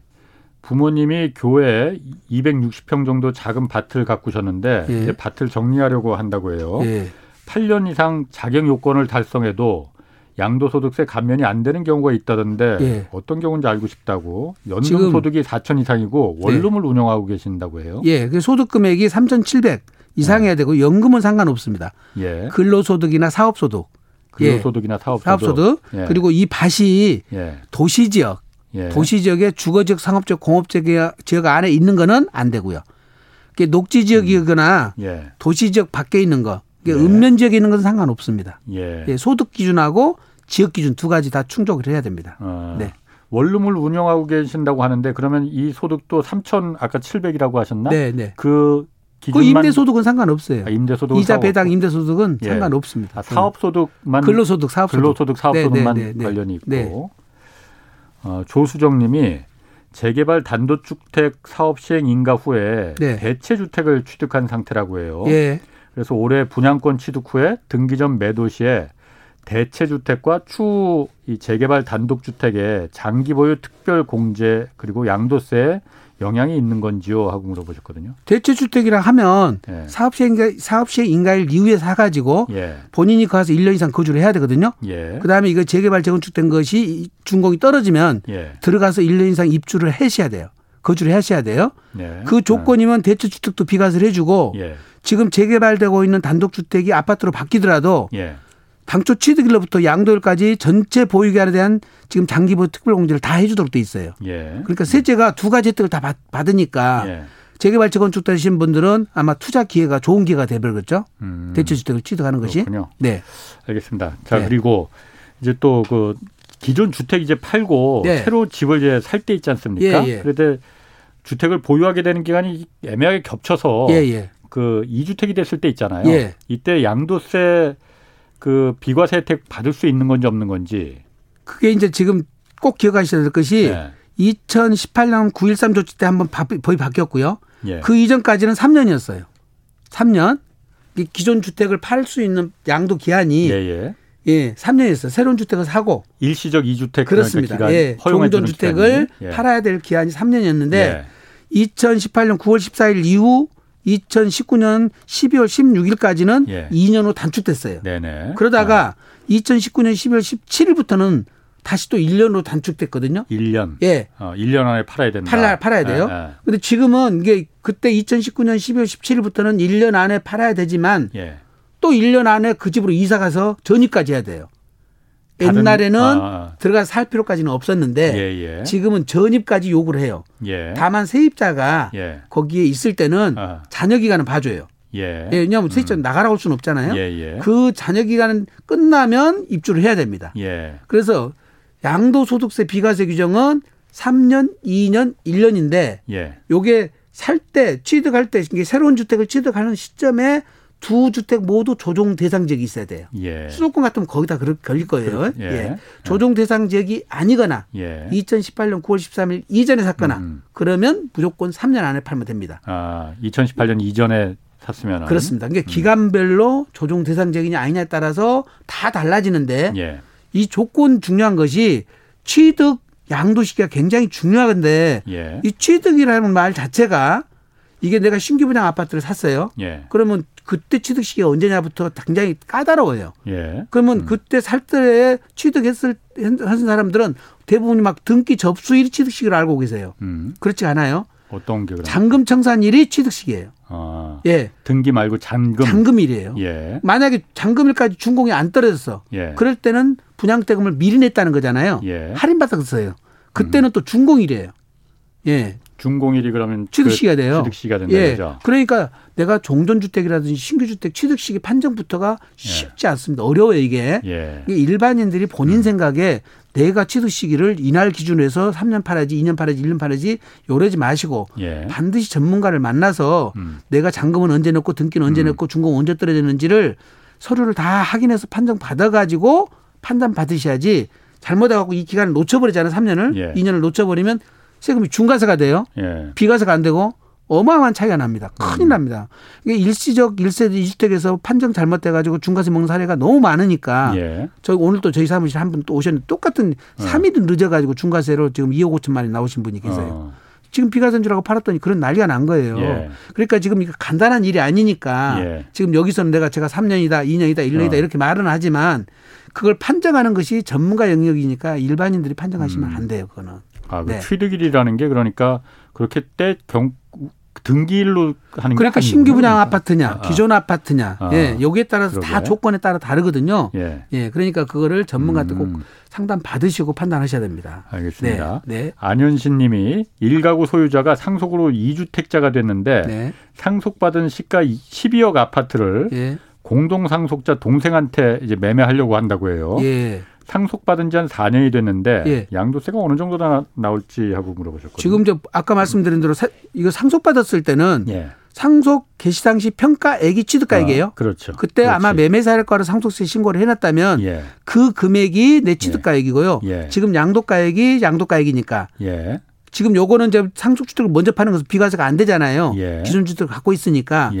부모님이 교회 260평 정도 작은 밭을 가꾸셨는데 예. 밭을 정리하려고 한다고 해요. 예. 8년 이상 자격 요건을 달성해도 양도소득세 감면이 안 되는 경우가 있다던데 예. 어떤 경우인지 알고 싶다고 연금 소득이 4천 이상이고 원룸을 네. 운영하고 계신다고 해요. 예, 그 소득 금액이 3,700 이상해야 네. 되고 연금은 상관없습니다. 예. 근로소득이나 사업소득. 근로소득이나 사업소득. 사업소득. 예. 그리고 이 밭이 예. 도시 지역, 예. 도시 지역의 주거 지역, 상업적, 공업지역 지역 안에 있는 거는 안 되고요. 녹지 지역이거나 음. 예. 도시 지역 밖에 있는 거 예. 읍면 지역에 있는 것은 상관없습니다. 예. 예. 소득 기준하고 지역 기준 두 가지 다 충족을 해야 됩니다. 어. 네. 원룸을 운영하고 계신다고 하는데 그러면 이 소득도 3천 아까 700이라고 하셨나? 네, 네. 그 기준만 그 임대 소득은 상관없어요. 아, 임대 소득 이자 배당 임대 소득은 예. 상관없습니다. 아, 사업 소득만 근로 소득 사업 소득 근로 소득 사업 소득만 네, 네, 네, 관련이 있고 네. 어, 조수정 님이 재개발 단독주택 사업 시행 인가 후에 네. 대체 주택을 취득한 상태라고 해요. 예. 그래서 올해 분양권 취득 후에 등기 전 매도 시에 대체 주택과 추후 이 재개발 단독 주택의 장기 보유 특별 공제 그리고 양도세 영향이 있는 건지요 하고 물어보셨거든요. 대체 주택이라 하면 예. 사업시행 인가, 사업시행 인가일 이후에 사 가지고 예. 본인이 가서 1년 이상 거주를 해야 되거든요. 예. 그다음에 이거 재개발 재건축된 것이 준공이 떨어지면 예. 들어가서 1년 이상 입주를 하셔야 돼요. 거주를 하셔야 돼요. 예. 그 조건이면 대체주택도 비과세를 해주고 예. 지금 재개발되고 있는 단독주택이 아파트로 바뀌더라도 당초 취득일로부터 양도일까지 전체 보유기한에 대한 지금 장기보유 특별공제를 다 해주도록 돼 있어요. 예. 그러니까 셋째가 두 가지 혜택을 다 받, 받으니까 예. 재개발 재건축 되신 분들은 아마 투자 기회가 좋은 기회가 되버렸죠. 음. 대체주택을 취득하는 것이. 그렇군요. 네. 알겠습니다. 자 네. 그리고 이제 또그 기존 주택 이제 팔고 네. 새로 집을 이제 살 때 있지 않습니까? 예, 예. 그런데 주택을 보유하게 되는 기간이 애매하게 겹쳐서 예, 예. 그 2주택이 됐을 때 있잖아요. 예. 이때 양도세 그 비과세 혜택 받을 수 있는 건지 없는 건지. 그게 이제 지금 꼭 기억하셔야 될 것이 네. 2018년 9.13 조치 때 한번 법이 바뀌었고요. 예. 그 이전까지는 3년이었어요. 3년. 기존 주택을 팔 수 있는 양도 기한이 예, 예. 예, 3년이었어요. 새로운 주택을 사고 일시적 2주택 그렇습니다. 그러니까 예, 종전 주택을 예. 팔아야 될 기한이 3년이었는데 예. 2018년 9월 14일 이후 2019년 12월 16일까지는 예. 2년 후 단축됐어요. 네네. 그러다가 어. 2019년 12월 17일부터는 다시 또 1년으로 단축됐거든요. 1년. 예. 어, 1년 안에 팔아야 된다. 팔아, 팔아야 돼요. 예, 예. 근데 지금은 이게 그때 2019년 12월 17일부터는 1년 안에 팔아야 되지만 예. 또 1년 안에 그 집으로 이사 가서 전입까지 해야 돼요. 옛날에는 아, 아. 들어가서 살 필요까지는 없었는데 예, 예. 지금은 전입까지 요구를 해요. 예. 다만 세입자가 예. 거기에 있을 때는 아. 자녀 기간은 봐줘요. 예. 예 왜냐하면 세입자 음. 나가라 올 수는 없잖아요. 예, 그 자녀 기간은 끝나면 입주를 해야 됩니다. 그래서 양도소득세 비과세 규정은 3년, 2년, 1년인데 요게 살 때 취득할 때 이게 새로운 주택을 취득하는 시점에 두 주택 모두 조정 대상 지역이 있어야 돼요. 예. 수도권 같으면 거기다 걸릴 거예요. 그, 예. 예. 조정 대상 지역이 아니거나 예. 2018년 9월 13일 이전에 샀거나 음. 그러면 무조건 3년 안에 팔면 됩니다. 아, 2018년 이전에 샀으면 그렇습니다. 그러니까 음. 기간별로 조정 대상 지역이냐 아니냐에 따라서 다 달라지는데 예. 이 조건 중요한 것이 취득 양도 시기가 굉장히 중요한데 예. 이 취득이라는 말 자체가 이게 내가 신규 분양 아파트를 샀어요. 예. 그러면 그때 취득 시기가 언제냐부터 굉장히 까다로워요. 예. 그러면 음. 그때 살때 취득했을 하신 사람들은 대부분이 막 등기 접수일 취득 시기를 알고 계세요. 음. 그렇지 않아요? 어떤 게 잔금 청산일이 취득 시기예요. 아, 예. 등기 말고 잔금. 잔금일이에요. 예. 만약에 잔금일까지 준공이 안 떨어졌어. 예. 그럴 때는 분양대금을 미리 냈다는 거잖아요. 예. 할인받았어요. 그때는 음. 또 준공일이에요. 예. 준공일이 그러면 취득 시기가 그 돼요. 취득 시기가 된다 예. 죠 그러니까 내가 종전 주택이라든지 신규 주택 취득 시기 판정부터가 쉽지 예. 않습니다. 어려워요 이게. 예. 일반인들이 본인 음. 생각에 내가 취득 시기를 이날 기준으로 해서 3년 팔아야지 2년 팔아야지 1년 팔아야지 요러지 마시고 예. 반드시 전문가를 만나서 음. 내가 잔금은 언제 넣고 등기는 언제 음. 넣고 준공 언제 떨어졌는지를 서류를 다 확인해서 판정 받아가지고 판단 받으셔야지 잘못해갖고 이 기간을 놓쳐버리잖아요. 3년을. 예. 2년을 놓쳐버리면 세금이 중과세가 돼요. 예. 비과세가 안 되고 어마어마한 차이가 납니다. 큰일 음. 납니다. 이게 일시적 1세대 2주택에서 판정 잘못돼 가지고 중과세 먹는 사례가 너무 많으니까 예. 저희 오늘 또 저희 사무실 한 분 또 오셨는데 똑같은 어. 3일은 늦어 가지고 중과세로 지금 2억 5천만 원 나오신 분이 계세요. 어. 지금 비과세인 줄 알고 팔았더니 그런 난리가 난 거예요. 예. 그러니까 지금 이거 간단한 일이 아니니까 예. 지금 여기서는 내가 제가 3년이다, 2년이다, 1년이다 어. 이렇게 말은 하지만 그걸 판정하는 것이 전문가 영역이니까 일반인들이 판정하시면 음. 안 돼요, 그거는. 아, 그 네. 취득일이라는 게 그러니까 그렇게 때 경, 등기일로 하는 그러니까 신규 분양 아파트냐, 아, 기존 아파트냐, 아, 예, 여기에 따라서 그러게. 다 조건에 따라 다르거든요. 예, 예 그러니까 그거를 전문가한테 음. 꼭 상담 받으시고 판단하셔야 됩니다. 알겠습니다. 네, 네. 안현신님이 일가구 소유자가 상속으로 2주택자가 됐는데 네. 상속받은 시가 12억 아파트를 예. 공동 상속자 동생한테 이제 매매하려고 한다고 해요. 예. 상속받은 지 한 4년이 됐는데 예. 양도세가 어느 정도 나, 나올지 하고 물어보셨거든요. 지금 저 아까 말씀드린 대로 사, 이거 상속받았을 때는 예. 상속 개시 당시 평가액이 취득가액이에요. 아, 그렇죠. 그때 그렇지. 아마 매매사례과로 상속세 신고를 해놨다면 예. 그 금액이 내 취득가액이고요. 예. 예. 지금 양도가액이 양도가액이니까. 예. 지금 요거는 이제 상속 주택을 먼저 파는 것은 비과세가 안 되잖아요. 예. 기존 주택을 갖고 있으니까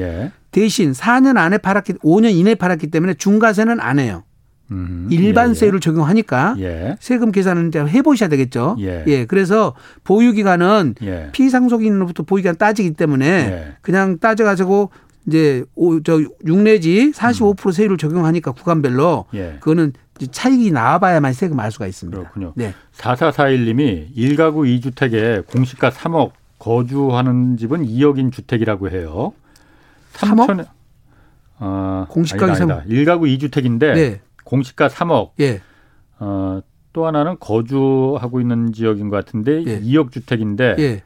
대신 4년 안에 팔았기 5년 이내에 팔았기 때문에 중과세는 안 해요. 음, 일반세율을 예, 예. 적용하니까 예. 세금 계산을 해보셔야 되겠죠. 예. 예. 그래서 보유기간은 예. 피상속인으로부터 보유기간 따지기 때문에 예. 그냥 따져가지고 이제 오, 저 6 내지 45% 음. 세율을 적용하니까 구간별로 그거는 차익이 나와봐야만 세금 알 수가 있습니다. 그렇군요. 네. 4441님이 1가구 2주택에 공시가 3억 거주하는 집은 2억인 주택이라고 해요. 3억? 어, 공시가가 3억. 1가구 2주택인데 네. 공시가 3억. 예. 어, 또 하나는 거주하고 있는 지역인 것 같은데 예. 2억 주택인데 예.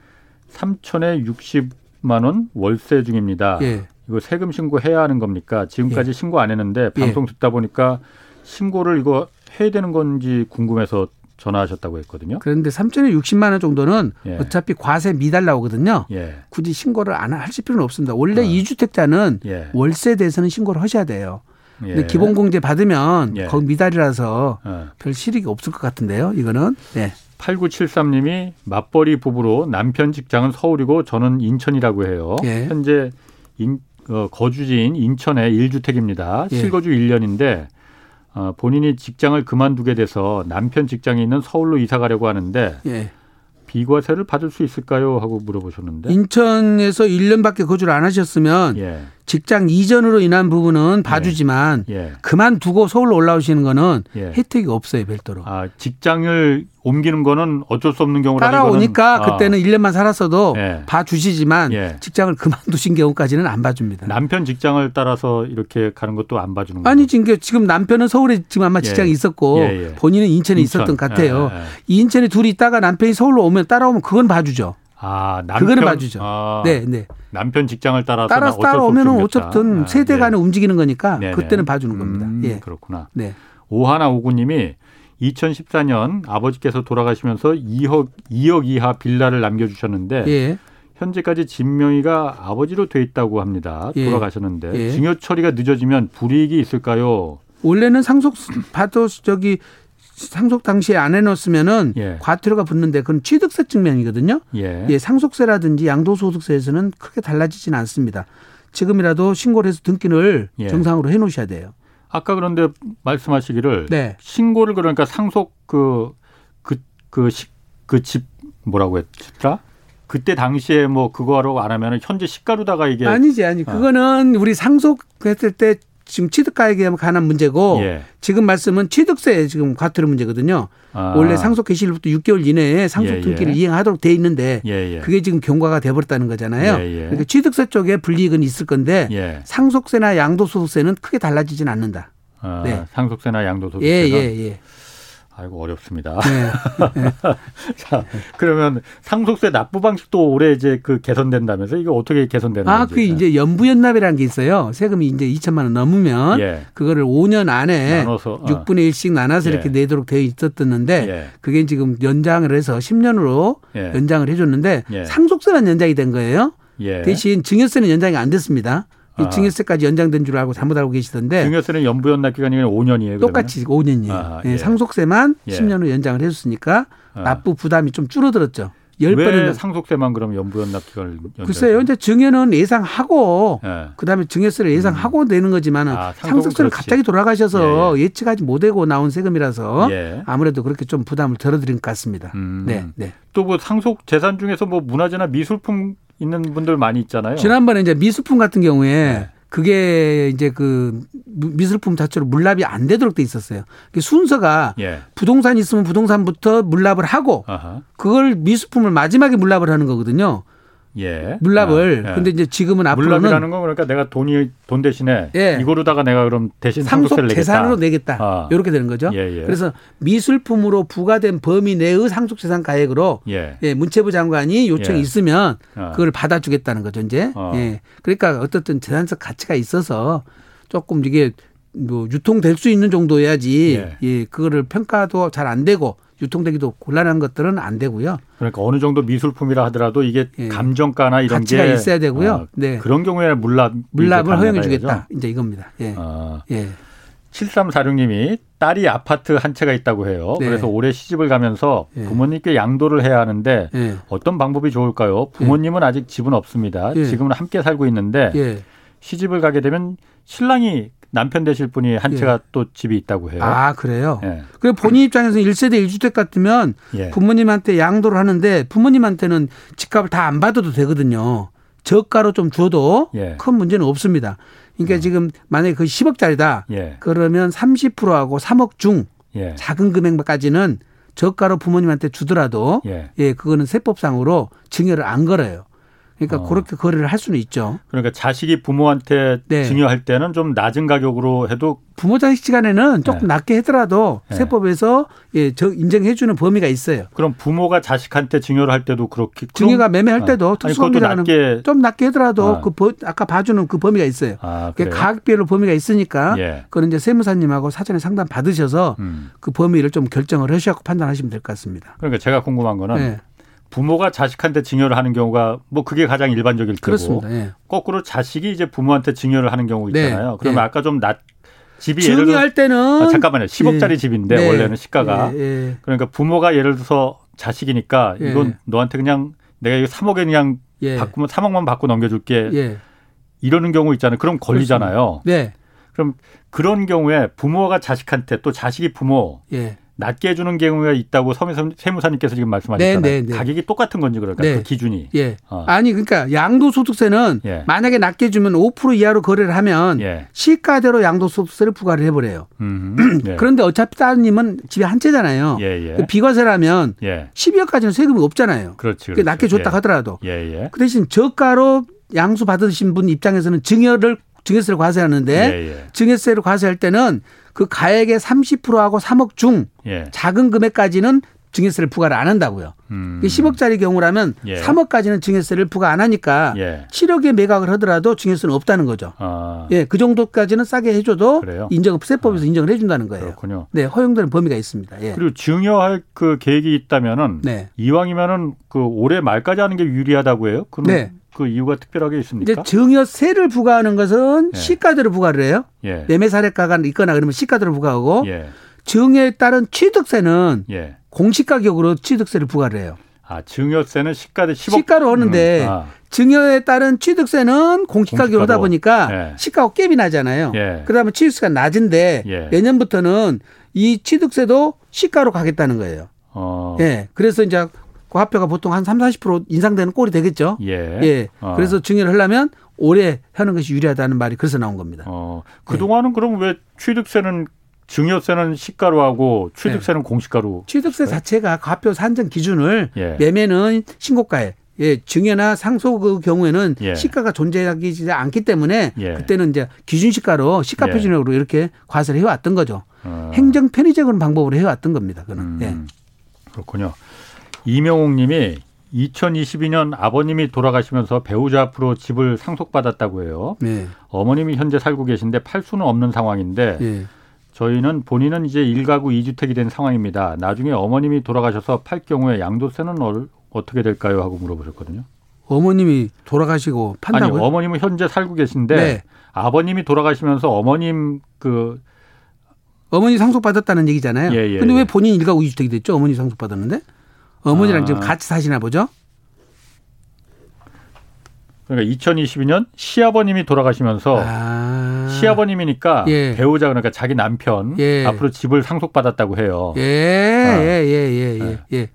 3천에 60만 원 월세 중입니다. 예. 이거 세금 신고해야 하는 겁니까? 지금까지 예. 신고 안 했는데 예. 방송 듣다 보니까 신고를 이거 해야 되는 건지 궁금해서 전화하셨다고 했거든요. 그런데 3천에 60만 원 정도는 예. 어차피 과세 미달 나오거든요. 예. 굳이 신고를 안 하실 필요는 없습니다. 원래 어. 2주택자는 예. 월세에 대해서는 신고를 하셔야 돼요. 예. 근데 기본 공제 받으면 예. 거기 미달이라서 어. 별 실익이 없을 것 같은데요. 이거는. 네. 8973님이 맞벌이 부부로 남편 직장은 서울이고 저는 인천이라고 해요. 예. 현재 인, 어, 거주지인 인천의 1주택입니다. 예. 실거주 1년인데 어, 본인이 직장을 그만두게 돼서 남편 직장이 있는 서울로 이사 가려고 하는데 예. 비과세를 받을 수 있을까요? 하고 물어보셨는데 인천에서 1년밖에 거주를 안 하셨으면 예. 직장 이전으로 인한 부분은 예. 봐주지만 예. 그만두고 서울로 올라오시는 거는 예. 혜택이 없어요 별도로. 아 직장을 옮기는 거는 어쩔 수 없는 경우라 따라오니까 아. 그때는 1년만 살았어도 예. 봐주시지만 예. 직장을 그만두신 경우까지는 안 봐줍니다. 남편 직장을 따라서 이렇게 가는 것도 안 봐주는 거죠? 아니 지금 지금 남편은 서울에 지금 아마 직장이 있었고 본인은 인천에 인천. 있었던 것 같아요. 인천에 둘이 있다가 남편이 서울로 오면 따라오면 그건 봐주죠. 아, 남편, 그거는 봐주죠. 아, 네, 네. 남편 직장을 따라서 따라서 따라오면은 어쨌든 아, 세대 간에 예. 움직이는 거니까 네네. 그때는 봐주는 겁니다. 음, 예. 그렇구나. 네. 오하나 오구님이 2014년 아버지께서 돌아가시면서 2억 2억 이하 빌라를 남겨주셨는데 예. 현재까지 진명이가 아버지로 돼 있다고 합니다. 예. 돌아가셨는데 예. 증여 처리가 늦어지면 불이익이 있을까요? 원래는 상속 받도 저기 상속 당시에 안 해놓았으면은 예. 과태료가 붙는데 그건 취득세 측면이거든요. 예. 예 상속세라든지 양도소득세에서는 크게 달라지지는 않습니다. 지금이라도 신고를 해서 등기를 예. 정상으로 해놓으셔야 돼요. 아까 그런데 말씀하시기를 네. 신고를 그러니까 상속 그 그 그집 그, 그 뭐라고 했더라? 그때 당시에 뭐 그거로 안 하면은 현재 시가로다가 이게 아니지 아니 어. 그거는 우리 상속했을 때 지금 취득가액에 관한 문제고 예. 지금 말씀은 취득세 지금 과태료 문제거든요. 아. 원래 상속 개시일부터 6개월 이내에 상속 등기를 예, 예. 이행하도록 돼 있는데 예, 예. 그게 지금 경과가 돼버렸다는 거잖아요. 예, 그러니까 취득세 쪽에 불이익은 있을 건데 상속세나 양도소득세는 크게 달라지진 않는다. 아, 네. 상속세나 양도소득세. 예, 예, 예. 아이고 어렵습니다. 네. 자 그러면 상속세 납부 방식도 올해 이제 그 개선된다면서 이거 어떻게 개선되는 아, 건지? 아그 이제 연부 연납이라는 게 있어요. 세금이 이제 2천만 원 넘으면 예. 그거를 5년 안에 나눠서, 6분의 어. 1씩 나눠서 예. 이렇게 내도록 되어 있었었는데 예. 그게 지금 연장을 해서 10년으로 예. 연장을 해줬는데 예. 상속세는 연장이 된 거예요. 예. 대신 증여세는 연장이 안 됐습니다. 아. 증여세까지 연장된 줄 알고 잘못 알고 계시던데. 증여세는 연부 연납 기간이 5년이에요. 똑같이 그러면? 5년이에요. 아, 예. 상속세만 예. 10년으로 연장을 해줬으니까 아. 납부 부담이 좀 줄어들었죠. 열번은 상속세만 그럼 연부 연납 기간을 글쎄요. 이제 증여는 예상하고 예. 그다음에 증여세를 예상하고 음. 내는 거지만은 아, 상속세를 갑자기 돌아가셔서 예, 예. 측하지 못하고 나온 세금이라서 예. 아무래도 그렇게 좀 부담을 덜어드린 것 같습니다. 음. 네, 네. 또 뭐 상속 재산 중에서 뭐 문화재나 미술품 있는 분들 많이 있잖아요. 지난번에 이제 미술품 같은 경우에 네. 그게 이제 그 미술품 자체로 물납이 안 되도록 돼 있었어요. 순서가 예. 부동산 있으면 부동산부터 물납을 하고 아하. 그걸 미술품을 마지막에 물납을 하는 거거든요. 예. 물납을. 아, 예. 근데 이제 지금은 앞으로는 물납이라는 건 그러니까 내가 돈이 돈 대신에 예. 이거로다가 내가 그럼 대신 상속 재산으로 내겠다. 아. 이렇게 되는 거죠. 예, 예. 그래서 미술품으로 부과된 범위 내의 상속 재산 가액으로 예. 예. 문체부 장관이 요청이 예. 있으면 아. 그걸 받아주겠다는 거죠 이제. 아. 예. 그러니까 어떻든 재산적 가치가 있어서 조금 이게 뭐 유통될 수 있는 정도여야지 예. 예. 그거를 평가도 잘 안 되고 유통되기도 곤란한 것들은 안 되고요. 그러니까 어느 정도 미술품이라 하더라도 이게 예. 감정가나 이런 가치가 게 있어야 되고요. 어, 네. 그런 경우에 물납 물납을 허용해 주겠다. 이제 이겁니다. 예. 아. 예. 7346님이 딸이 아파트 한 채가 있다고 해요. 네. 그래서 올해 시집을 가면서 예. 부모님께 양도를 해야 하는데 예. 어떤 방법이 좋을까요? 부모님은 아직 집은 없습니다. 예. 지금은 함께 살고 있는데 예. 시집을 가게 되면 신랑이 남편 되실 분이 한 채가 예. 또 집이 있다고 해요. 아 그래요. 예. 그 본인 입장에서 1세대 1주택 같으면 예. 부모님한테 양도를 하는데 부모님한테는 집값을 다 안 받아도 되거든요. 저가로 좀 줘도 예. 큰 문제는 없습니다. 그러니까 어. 지금 만약에 그 10억짜리다. 예. 그러면 30%하고 3억 중 예. 작은 금액까지는 저가로 부모님한테 주더라도 예. 예, 그거는 세법상으로 증여를 안 걸어요. 그러니까 어. 그렇게 거래를 할 수는 있죠. 그러니까 자식이 부모한테 네. 증여할 때는 좀 낮은 가격으로 해도 부모 자식 시간에는 조금 네. 낮게 하더라도 네. 세법에서 예, 저 인정해 주는 범위가 있어요. 그럼 부모가 자식한테 증여를 할 때도 그렇게 증여가 매매할 때도 아. 특수관계라는 좀 낮게 하더라도 아. 그 버, 아까 봐주는 그 범위가 있어요. 아, 그러니까 가격별로 범위가 있으니까 예. 그건 이제 세무사님하고 사전에 상담 받으셔서 음. 그 범위를 좀 결정을 하셔서 판단하시면 될 것 같습니다. 그러니까 제가 궁금한 거는 네. 부모가 자식한테 증여를 하는 경우가 뭐 그게 가장 일반적일 테고 그렇습니다. 예. 거꾸로 자식이 이제 부모한테 증여를 하는 경우 네. 있잖아요. 네. 그러면 네. 아까 좀 낮 집이 증여할 때는 아, 잠깐만요. 10억짜리 예. 집인데 네. 원래는 시가가 예, 예. 그러니까 부모가 예를 들어서 자식이니까 예. 이건 너한테 그냥 내가 이거 3억에 그냥 바꾸면 3억만 받고 넘겨줄게 이러는 경우 있잖아요. 그럼 걸리잖아요. 네. 그럼 그런 경우에 부모가 자식한테 또 자식이 부모 낮게 해주는 경우가 있다고 세무사님께서 지금 말씀하셨잖아요. 네, 네, 네. 가격이 똑같은 건지 그럴까 네. 그 기준이. 예. 어. 아니 그러니까 양도소득세는 예. 만약에 낮게 주면 5% 이하로 거래를 하면 예. 시가대로 양도소득세를 부과를 해버려요. 예. 그런데 어차피 따님은 집에 한 채잖아요. 예, 예. 그 비과세라면 예. 12억까지는 세금이 없잖아요. 그렇지. 그렇지. 낮게 줬다 하더라도. 그 대신 저가로 양수 받으신 분 입장에서는 증여를 증여세를 과세하는데 증여세를 과세할 때는 그 가액의 30%하고 3억 중 예. 작은 금액까지는 증여세를 부과를 안 한다고요. 음. 10억짜리 경우라면 예. 3억까지는 증여세를 부과 안 하니까 예. 7억에 매각을 하더라도 증여세는 없다는 거죠. 아. 예, 그 정도까지는 싸게 해줘도 인정 세법에서 아. 인정을 해준다는 거예요. 그렇군요. 네, 허용되는 범위가 있습니다. 예. 그리고 증여할 그 계획이 있다면은 네. 이왕이면은 그 올해 말까지 하는 게 유리하다고 해요. 그럼 네. 그 이유가 특별하게 있습니까? 이제 증여세를 부과하는 것은 예. 시가대로 부과를 해요. 예. 매매 사례가가 있거나 그러면 시가대로 부과하고 예. 증여에 따른 취득세는 예. 공시 가격으로 취득세를 부과를 해요. 아, 증여세는 시가대 10억 시가로 하는데 음, 아. 증여에 따른 취득세는 공시가격으로 하다 보니까 예. 시가하고 갭이 나잖아요. 예. 그다음에 취득세가 낮은데 예. 내년부터는 이 취득세도 시가로 가겠다는 거예요. 어. 예. 그래서 이제 그 화표가 보통 한 3, 40% 인상되는 꼴이 되겠죠. 예. 예. 어. 그래서 증여를 하려면 올해 하는 것이 유리하다는 말이 그래서 나온 겁니다. 어. 그동안은 예. 그럼 왜 취득세는 증여세는 시가로 하고 취득세는 네. 공시가로 취득세 네? 자체가 과표 산정 기준을 예. 매매는 신고가에 예, 증여나 상속 그 경우에는 예. 시가가 존재하지 않기 때문에 예. 그때는 이제 기준 시가로 시가 예. 표준으로 이렇게 과세를 해왔던 거죠. 어. 행정 편의적인 방법으로 해왔던 겁니다. 그는. 음. 예. 그렇군요. 이명옥 님이 2022년 아버님이 돌아가시면서 배우자 앞으로 집을 상속받았다고 해요. 네. 어머님이 현재 살고 계신데 팔 수는 없는 상황인데 네. 저희는 본인은 이제 1가구 2주택이 된 상황입니다. 나중에 어머님이 돌아가셔서 팔 경우에 양도세는 얼, 어떻게 될까요? 하고 물어보셨거든요. 어머님이 돌아가시고 판다고요? 아니, 어머님은 현재 살고 계신데 네. 아버님이 돌아가시면서 어머님 그 어머니 상속받았다는 얘기잖아요. 예, 예, 근데 왜 예. 본인 1가구 2주택이 됐죠? 어머니 상속받았는데? 어머니랑 아. 지금 같이 사시나 보죠? 그러니까 2022년 시아버님이 돌아가시면서 아. 시아버님이니까 예. 배우자 그러니까 자기 남편 예. 앞으로 집을 상속받았다고 해요. 예, 아. 예, 예, 예, 예, 예.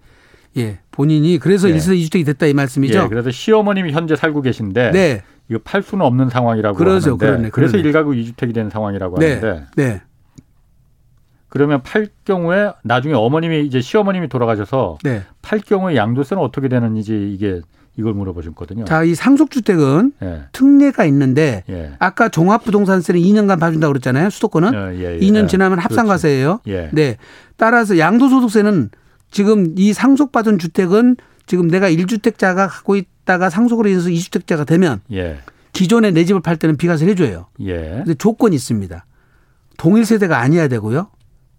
예. 본인이 그래서 예. 1세 2주택이 됐다 이 말씀이죠. 예. 그래서 시어머님이 현재 살고 계신데 네. 이거 팔 수는 없는 상황이라고 그러죠, 하는데 그러네, 그래서 그러네. 1가구 2주택이 된 상황이라고 네. 하는데 네. 그러면 팔 경우에 나중에 어머님이 이제 시어머님이 돌아가셔서 네. 팔 경우에 양도세는 어떻게 되는지 이게 이걸 물어보셨거든요. 자, 이 상속주택은 예. 특례가 있는데 예. 아까 종합부동산세는 2년간 봐준다고 그랬잖아요. 수도권은 예, 2년 예. 지나면 합산과세예요. 예. 네. 따라서 양도소득세는 지금 이 상속받은 주택은 지금 내가 1주택자가 갖고 있다가 상속으로 인해서 2주택자가 되면 예. 기존에 내 집을 팔 때는 비과세를 해줘요. 근데 조건이 있습니다. 동일 세대가 아니어야 되고요.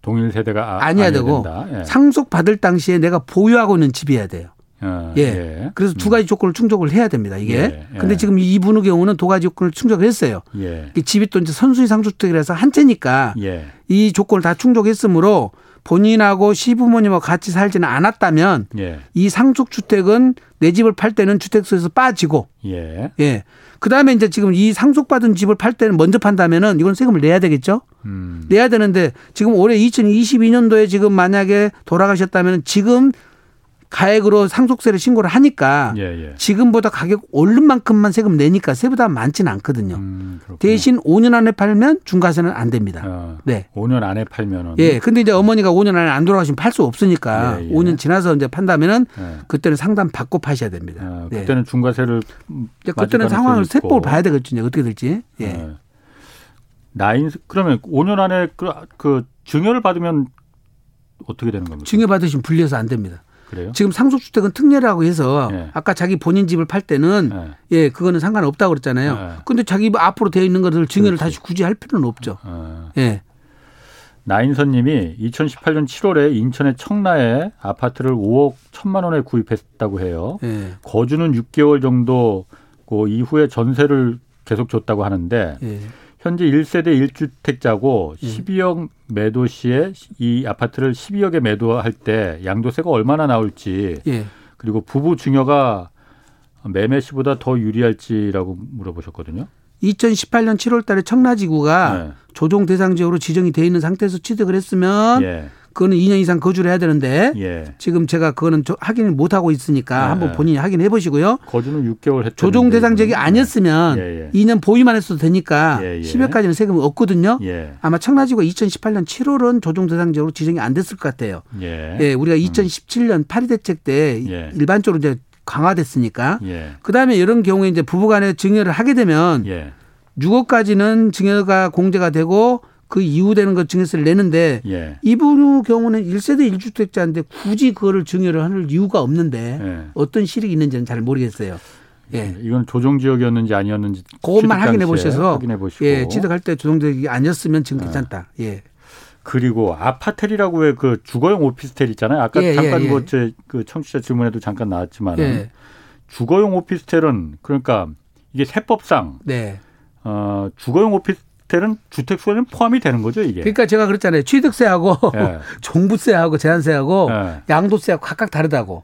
동일 세대가 아, 니야 되고 예. 상속 받을 당시에 내가 보유하고 있는 집이어야 돼요. 어, 예. 예. 그래서 두 가지 조건을 충족을 해야 됩니다. 이게. 예. 예. 근데 지금 이분의 경우는 두 가지 조건을 충족을 했어요. 예. 집이 또 이제 선순위 상속주택이라서 한 채니까 예. 이 조건을 다 충족했으므로 본인하고 시부모님하고 같이 살지는 않았다면 예. 이 상속 주택은 내 집을 팔 때는 주택수에서 빠지고 예. 예. 그다음에 이제 지금 이 상속받은 집을 팔 때는 먼저 판다면은 이건 세금을 내야 되겠죠. 음. 내야 되는데 지금 올해 2022년도에 지금 만약에 돌아가셨다면 지금 가액으로 상속세를 신고를 하니까 예, 예. 지금보다 가격 오른 만큼만 세금 내니까 세보다 많지는 않거든요. 음, 대신 5년 안에 팔면 중과세는 안 됩니다. 어, 네. 5년 안에 팔면은 예. 근데 이제 어머니가 5년 안에 안 돌아가시면 팔 수 없으니까 예, 5년 예. 지나서 이제 판다면은 예. 그때는 상담 받고 파셔야 됩니다. 어, 그때는 네. 중과세를 그때는 상황을 세법을 봐야 되겠죠. 어떻게 될지. 예. 어. 나인 그러면 5년 안에 그, 그 증여를 받으면 어떻게 되는 겁니까? 증여 받으시면 불리해서 안 됩니다. 그래요? 지금 상속주택은 특례라고 해서 네. 아까 자기 본인 집을 팔 때는 네. 예 그거는 상관없다고 그랬잖아요. 네. 근데 자기 뭐 앞으로 되어 있는 것을 증여를 그렇지. 다시 굳이 할 필요는 없죠. 어. 예. 나인선 님이 2018년 7월에 인천의 청라에 아파트를 5억 1천만 원에 구입했다고 해요. 예. 거주는 6개월 정도 그 이후에 전세를 계속 줬다고 하는데 예. 현재 1세대 1주택자고 예. 12억 매도 시에 이 아파트를 12억에 매도할 때 양도세가 얼마나 나올지 예. 그리고 부부 증여가 매매 시보다 더 유리할지라고 물어보셨거든요. 2018년 7월 달에 청라지구가 네. 조정 대상 지역으로 지정이 돼 있는 상태에서 취득을 했으면 예. 그거는 2년 이상 거주를 해야 되는데 예. 지금 제가 그거는 확인을 못 하고 있으니까 예. 한번 본인이 확인해 보시고요. 거주는 6개월 했 조정 대상 지역이 아니었으면 예. 2년 예. 보유만 했어도 되니까 10여까지는 예, 예. 세금이 없거든요. 아마 청라지구가 2018년 7월은 조정 대상 지역으로 지정이 안 됐을 것 같아요. 예, 우리가 2017년 음. 파리 대책 때 일반적으로 이제 강화됐으니까. 그다음에 이런 경우에 이제 부부간에 증여를 하게 되면 6억까지는 증여가 공제가 되고 그 이후 되는 것 증여세를 내는데 예. 이분의 경우는 1세대 1주택자인데 굳이 그거를 증여를 할 이유가 없는데 예. 어떤 실익이 있는지는 잘 모르겠어요. 예. 이건 조정 지역이었는지 아니었는지 그것만 확인해 보셔서 확인해 보시고 예, 취득할 때 조정 지역이 아니었으면 지금 예. 괜찮다. 예. 그리고 아파텔이라고 왜 그 주거용 오피스텔 있잖아요. 아까 예, 예 잠깐 예, 뭐제 그 청취자 질문에도 잠깐 나왔지만 예. 주거용 오피스텔은 그러니까 이게 세법상 네. 어, 주거용 오피스 주택은 주택 수에는 포함이 되는 거죠 이게. 그러니까 제가 그랬잖아요. 취득세하고 네. 종부세하고 제한세하고 네. 양도세하고 각각 다르다고.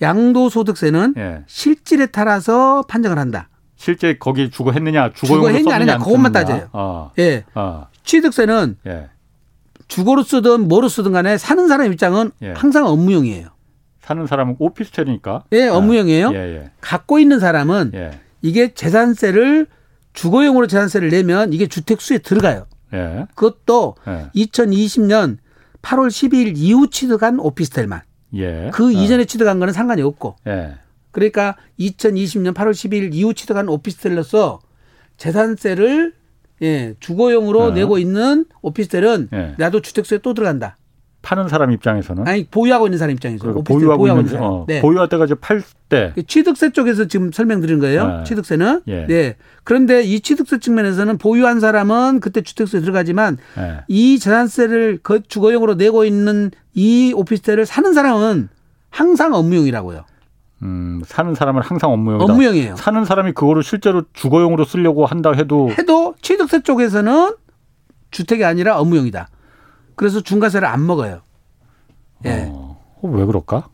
양도소득세는 네. 실질에 따라서 판정을 한다. 실제 거기 주거 했느냐, 주거용으로 주거했냐 아니냐 그것만 따져요. 어. 예. 어. 취득세는 예. 주거로 쓰든 뭐로 쓰든 간에 사는 사람 입장은 예. 항상 업무용이에요. 사는 사람은 오피스텔이니까. 예, 업무용이에요. 예, 예. 갖고 있는 사람은 예. 이게 재산세를 주거용으로 재산세를 내면 이게 주택수에 들어가요. 예. 그것도 예. 2020년 8월 12일 이후 취득한 오피스텔만. 예. 그 어. 이전에 취득한 거는 상관이 없고. 예. 그러니까 2020년 8월 12일 이후 취득한 오피스텔로서 재산세를 예, 주거용으로 어. 내고 있는 오피스텔은 예. 나도 주택수에 또 들어간다. 파는 사람 입장에서는 아니 보유하고 있는 사람 입장에서 보유하고, 보유하고 있는 어, 네. 보유할 때가 이제 팔때 취득세 쪽에서 지금 설명드린 거예요. 네. 취득세는 예. 네. 그런데 이 취득세 측면에서는 보유한 사람은 그때 주택수에 들어가지만 네. 이 재산세를 그 주거용으로 내고 있는 이 오피스텔을 사는 사람은 항상 업무용이라고요. 음, 사는 사람은 항상 업무용이다. 업무용이에요. 사는 사람이 그거를 실제로 주거용으로 쓰려고 한다 해도 해도 취득세 쪽에서는 주택이 아니라 업무용이다. 그래서 중과세를 안 먹어요. 예. 어, 왜 그럴까?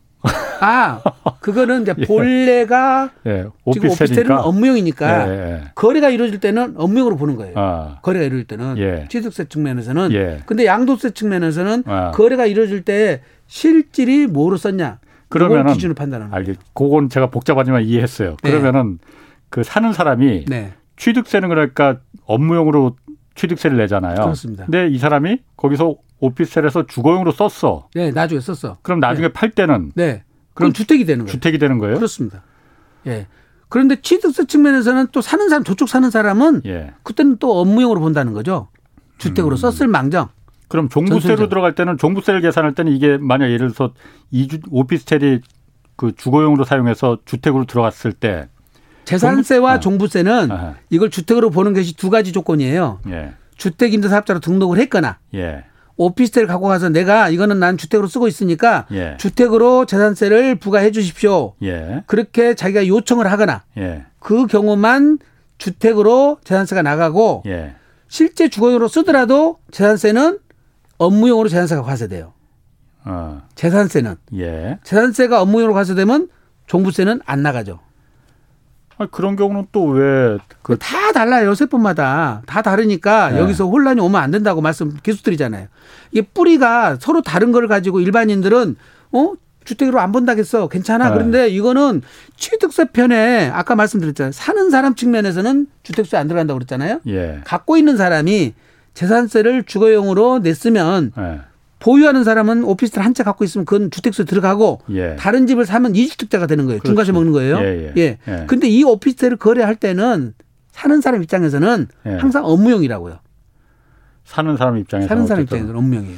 아, 그거는 이제 예. 본래가 예. 지금 오피스텔은 업무용이니까 예, 예. 거래가 이루어질 때는 업무용으로 보는 거예요. 아. 거래가 이루어질 때는 예. 취득세 측면에서는 예. 근데 양도세 측면에서는 아. 거래가 이루어질 때 실질이 뭐로 썼냐? 그러면 기준을 판단하는 거예요. 알겠. 그건 제가 복잡하지만 이해했어요. 네. 그러면은 그 사는 사람이 네. 취득세는 그러니까 업무용으로 취득세를 내잖아요. 그렇습니다. 근데 이 사람이 거기서 오피스텔에서 주거용으로 썼어. 네, 나중에 썼어. 그럼 나중에 네. 팔 때는 네. 그럼 주택이 되는 거예요. 주택이 되는 거예요? 그렇습니다. 예. 그런데 취득세 측면에서는 또 사는 사람 저쪽 사는 사람은 예. 그때는 또 업무용으로 본다는 거죠. 주택으로 음. 썼을 망정. 그럼 종부세로 전세죠. 들어갈 때는 종부세를 계산할 때는 이게 만약 예를 들어서 이주 오피스텔이 그 주거용으로 사용해서 주택으로 들어갔을 때 재산세와 종부, 세는 아. 이걸 주택으로 보는 것이 두 가지 조건이에요. 예. 주택임대사업자로 등록을 했거나 예. 오피스텔 갖고 가서 내가 이거는 난 주택으로 쓰고 있으니까 예. 주택으로 재산세를 부과해 주십시오. 예. 그렇게 자기가 요청을 하거나 예. 그 경우만 주택으로 재산세가 나가고 예. 실제 주거용으로 쓰더라도 재산세는 업무용으로 재산세가 과세돼요. 어. 재산세는. 예. 재산세가 업무용으로 가서되면 종부세는 안 나가죠. 아, 그런 경우는 또 왜? 그... 다 달라요. 세법마다. 다 다르니까 네. 여기서 혼란이 오면 안 된다고 말씀 계속 드리잖아요. 이게 뿌리가 서로 다른 걸 가지고 일반인들은 어? 주택으로 안 본다겠어. 괜찮아. 네. 그런데 이거는 취득세 편에 아까 말씀드렸잖아요. 사는 사람 측면에서는 주택세 안 들어간다고 그랬잖아요. 예. 갖고 있는 사람이 재산세를 주거용으로 냈으면 네. 보유하는 사람은 오피스텔 한 채 갖고 있으면 그건 주택세 들어가고 예. 다른 집을 사면 이주택자가 되는 거예요. 그렇지. 중과세 먹는 거예요. 예, 예. 예. 예. 근데 이 오피스텔을 거래할 때는 사는 사람 입장에서는 예. 항상 업무용이라고요. 사는 사람 입장에서 사는 사람 입장에서는 업무용이에요.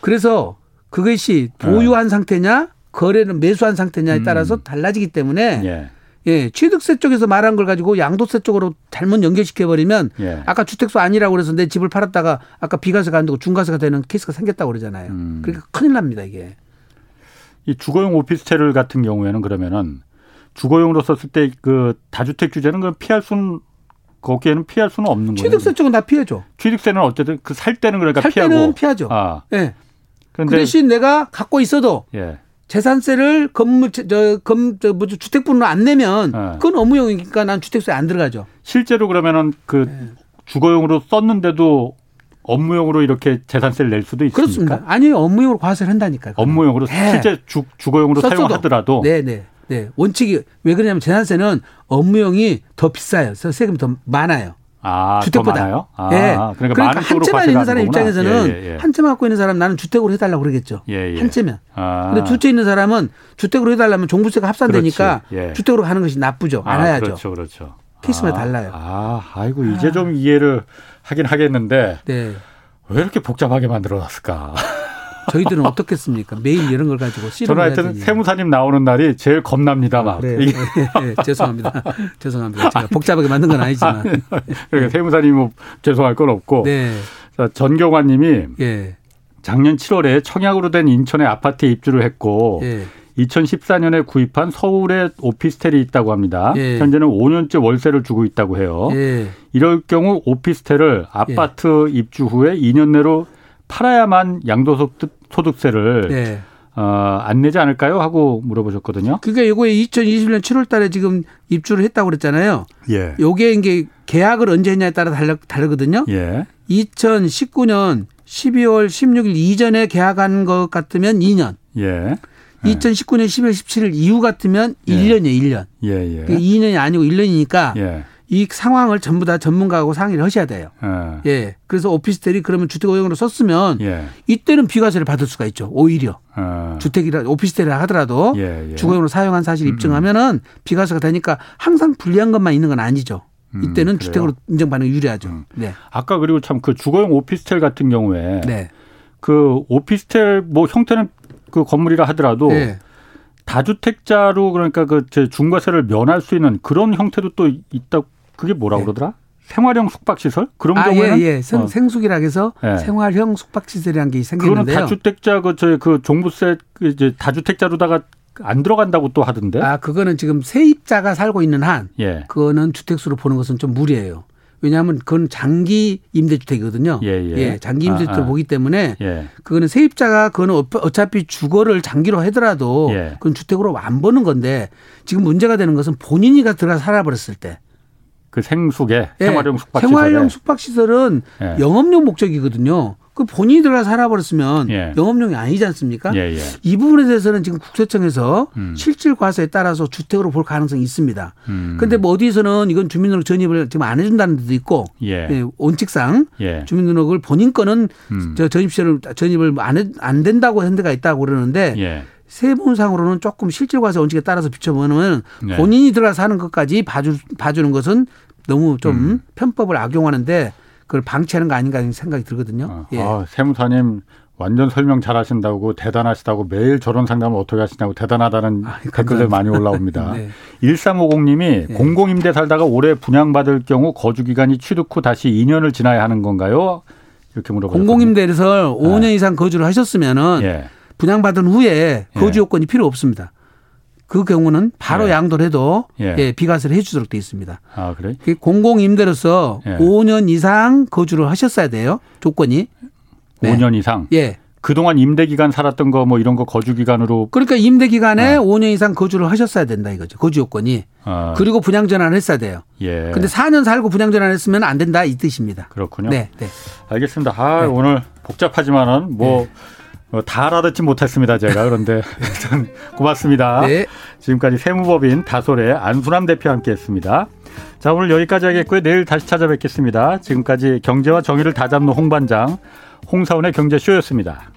그래서 그것이 보유한 네. 상태냐 거래는 매수한 상태냐에 음. 따라서 음. 달라지기 때문에 예. 예, 취득세 쪽에서 말한 걸 가지고 양도세 쪽으로 잘못 연결시켜 버리면 예. 아까 주택수 아니라고 그래서 내 집을 팔았다가 아까 비과세가 안 되고 중과세가 되는 케이스가 생겼다고 그러잖아요. 음. 그러니까 큰일 납니다, 이게. 이 주거용 오피스텔 같은 경우에는 그러면은 주거용으로 썼을 때 그 다주택 규제는 그 피할 수는 거기에는 피할 수는 없는 거예요. 취득세 쪽은 다 피해죠. 취득세는 어쨌든 그 살 때는 그러니까 살 피하고. 때는 피하죠. 아. 예. 그 대신 내가 갖고 있어도 예. 재산세를 건물 저건저 뭐죠 주택분으로 안 내면 네. 그건 업무용이니까 난 주택세 안 들어가죠. 실제로 그러면은 그 네. 주거용으로 썼는데도 업무용으로 이렇게 재산세를 낼 수도 있습니까? 그렇습니다. 아니 업무용으로 과세를 한다니까요. 업무용으로 네. 실제 주, 주거용으로 썼어도. 사용하더라도 네네. 네. 네. 원칙이 왜 그러냐면 재산세는 업무용이 더 비싸요. 세금이 더 많아요. 아, 주택보다. 요 아, 예. 그러니까, 그러니까 한 채만 있는 사람 입장에서는 예, 예, 예. 한 채만 갖고 있는 사람 나는 주택으로 해달라고 그러겠죠. 예, 예. 한 채면. 아. 근데 두 채 있는 사람은 주택으로 해달라면 종부세가 합산되니까 예. 주택으로 가는 것이 나쁘죠. 안 아, 해야죠. 그렇죠, 그렇죠. 케이스마다 아, 달라요. 아, 아이고 이제 좀 이해를 하긴 하겠는데 네. 왜 이렇게 복잡하게 만들어놨을까? 저희들은 어떻겠습니까? 매일 이런 걸 가지고 저는 하여튼 세무사님 나오는 날이 제일 겁납니다. 막. 아, 그래요. 네, 네, 죄송합니다. 죄송합니다. 제가 복잡하게 만든 건 아니지만. 그러니까 세무사님 뭐 죄송할 건 없고. 네. 전경환 님이 예. 작년 7월에 청약으로 된 인천의 아파트에 입주를 했고 예. 2014년에 구입한 서울에 오피스텔이 있다고 합니다. 예. 현재는 5년째 월세를 주고 있다고 해요. 예. 이럴 경우 오피스텔을 아파트 예. 입주 후에 2년 내로 팔아야만 양도소득 세를 네. 어, 안 내지 않을까요? 하고 물어보셨거든요. 그러니까 이거에 2020년 7월 달에 지금 입주를 했다고 그랬잖아요. 예. 요게 이게 계약을 언제 했냐에 따라 다르, 다르거든요. 예. 2019년 12월 16일 이전에 계약한 것 같으면 2년. 예. 2019년 12월 17일 이후 같으면 예. 1년이에요, 1년. 예, 예. 2년이 그 아니고 1년이니까 예. 이 상황을 전부 다 전문가하고 상의를 하셔야 돼요. 예. 예. 그래서 오피스텔이 그러면 주택오용으로 썼으면 예. 이때는 비과세를 받을 수가 있죠. 오히려 예. 주택이라 오피스텔이라 하더라도 예, 예. 주거용으로 사용한 사실 음, 음. 입증하면은 비과세가 되니까 항상 불리한 것만 있는 건 아니죠. 음, 이때는 음, 주택으로 인정받는 유리하죠. 음. 네. 아까 그리고 참 그 주거용 오피스텔 같은 경우에 네. 그 오피스텔 뭐 형태는 그 건물이라 하더라도 네. 다주택자로 그러니까 그 중과세를 면할 수 있는 그런 형태도 또 있다 그게 뭐라 고 네. 그러더라? 생활형 숙박시설 그런 아, 경우에는 예, 예. 생, 어. 생숙이라 해서 예. 생활형 숙박시설이라는 게 생기는데요. 그거는 다주택자 그 저희 그 종부세 그 이제 다주택자로다가 안 들어간다고 또 하던데. 아 그거는 지금 세입자가 살고 있는 한, 예. 그거는 주택수로 보는 것은 좀 무리예요. 왜냐하면 그건 장기 임대주택이거든요. 예, 예. 예 장기 임대주택을 아, 아. 보기 때문에 예. 그거는 세입자가 그거는 어차피 주거를 장기로 하더라도 예. 그건 주택으로 안 보는 건데 지금 문제가 되는 것은 본인이 가 들어가 살아버렸을 때 그 생숙에 예, 생활용 숙박시설 생활용 숙박시설은 예. 영업용 목적이거든요. 그 본인이 들어가 살아버렸으면 예. 영업용이 아니지 않습니까? 예, 예. 이 부분에 대해서는 지금 국세청에서 음. 실질 과세에 따라서 주택으로 볼 가능성이 있습니다. 그런데 음. 뭐 어디서는 이건 주민등록 전입을 지금 안 해준다는 데도 있고 예. 예 원칙상 예. 주민등록을 본인 거는 음. 저 전입시를 전입을 안, 해, 안 된다고 한 데가 있다고 그러는데 예. 세분상으로는 조금 실질 과세 원칙에 따라서 비춰보면 네. 본인이 들어가서 하는 것까지 봐주, 봐주는 것은 너무 좀 음. 편법을 악용하는데 그걸 방치하는 거 아닌가 생각이 들거든요. 아, 예. 아, 세무사님 완전 설명 잘 하신다고 대단하시다고 매일 저런 상담을 어떻게 하시냐고 대단하다는 아, 댓글들 많이 올라옵니다. 네. 1350님이 네. 공공임대 살다가 올해 분양받을 경우 거주기간이 취득 후 다시 2년을 지나야 하는 건가요? 이렇게 물어보죠. 공공임대에서 5년 네. 이상 거주를 하셨으면은 예. 분양받은 후에 예. 거주 요건이 필요 없습니다. 그 경우는 바로 예. 양도를 해도 예. 예, 비과세를 해 주도록 돼 있습니다. 아, 그래? 공공 임대로서 예. 5년 이상 거주를 하셨어야 돼요. 조건이. 5년 이상? 예. 그동안 임대 기간 살았던 거 뭐 이런 거 거주 기간으로 그러니까 임대 기간에 어. 5년 이상 거주를 하셨어야 된다 이거죠. 거주 요건이. 어. 그리고 분양 전환을 했어야 돼요. 예. 근데 4년 살고 분양 전환 했으면 안 된다 이 뜻입니다. 그렇군요. 네. 네. 알겠습니다. 아, 네. 오늘 복잡하지만은 뭐 네. 어, 다 알아듣지 못했습니다, 제가. 그런데 고맙습니다. 네. 지금까지 세무법인 다솔의 안순남 대표와 함께 했습니다. 자, 오늘 여기까지 하겠고요. 내일 다시 찾아뵙겠습니다. 지금까지 경제와 정의를 다잡는 홍반장, 홍사원의 경제쇼였습니다.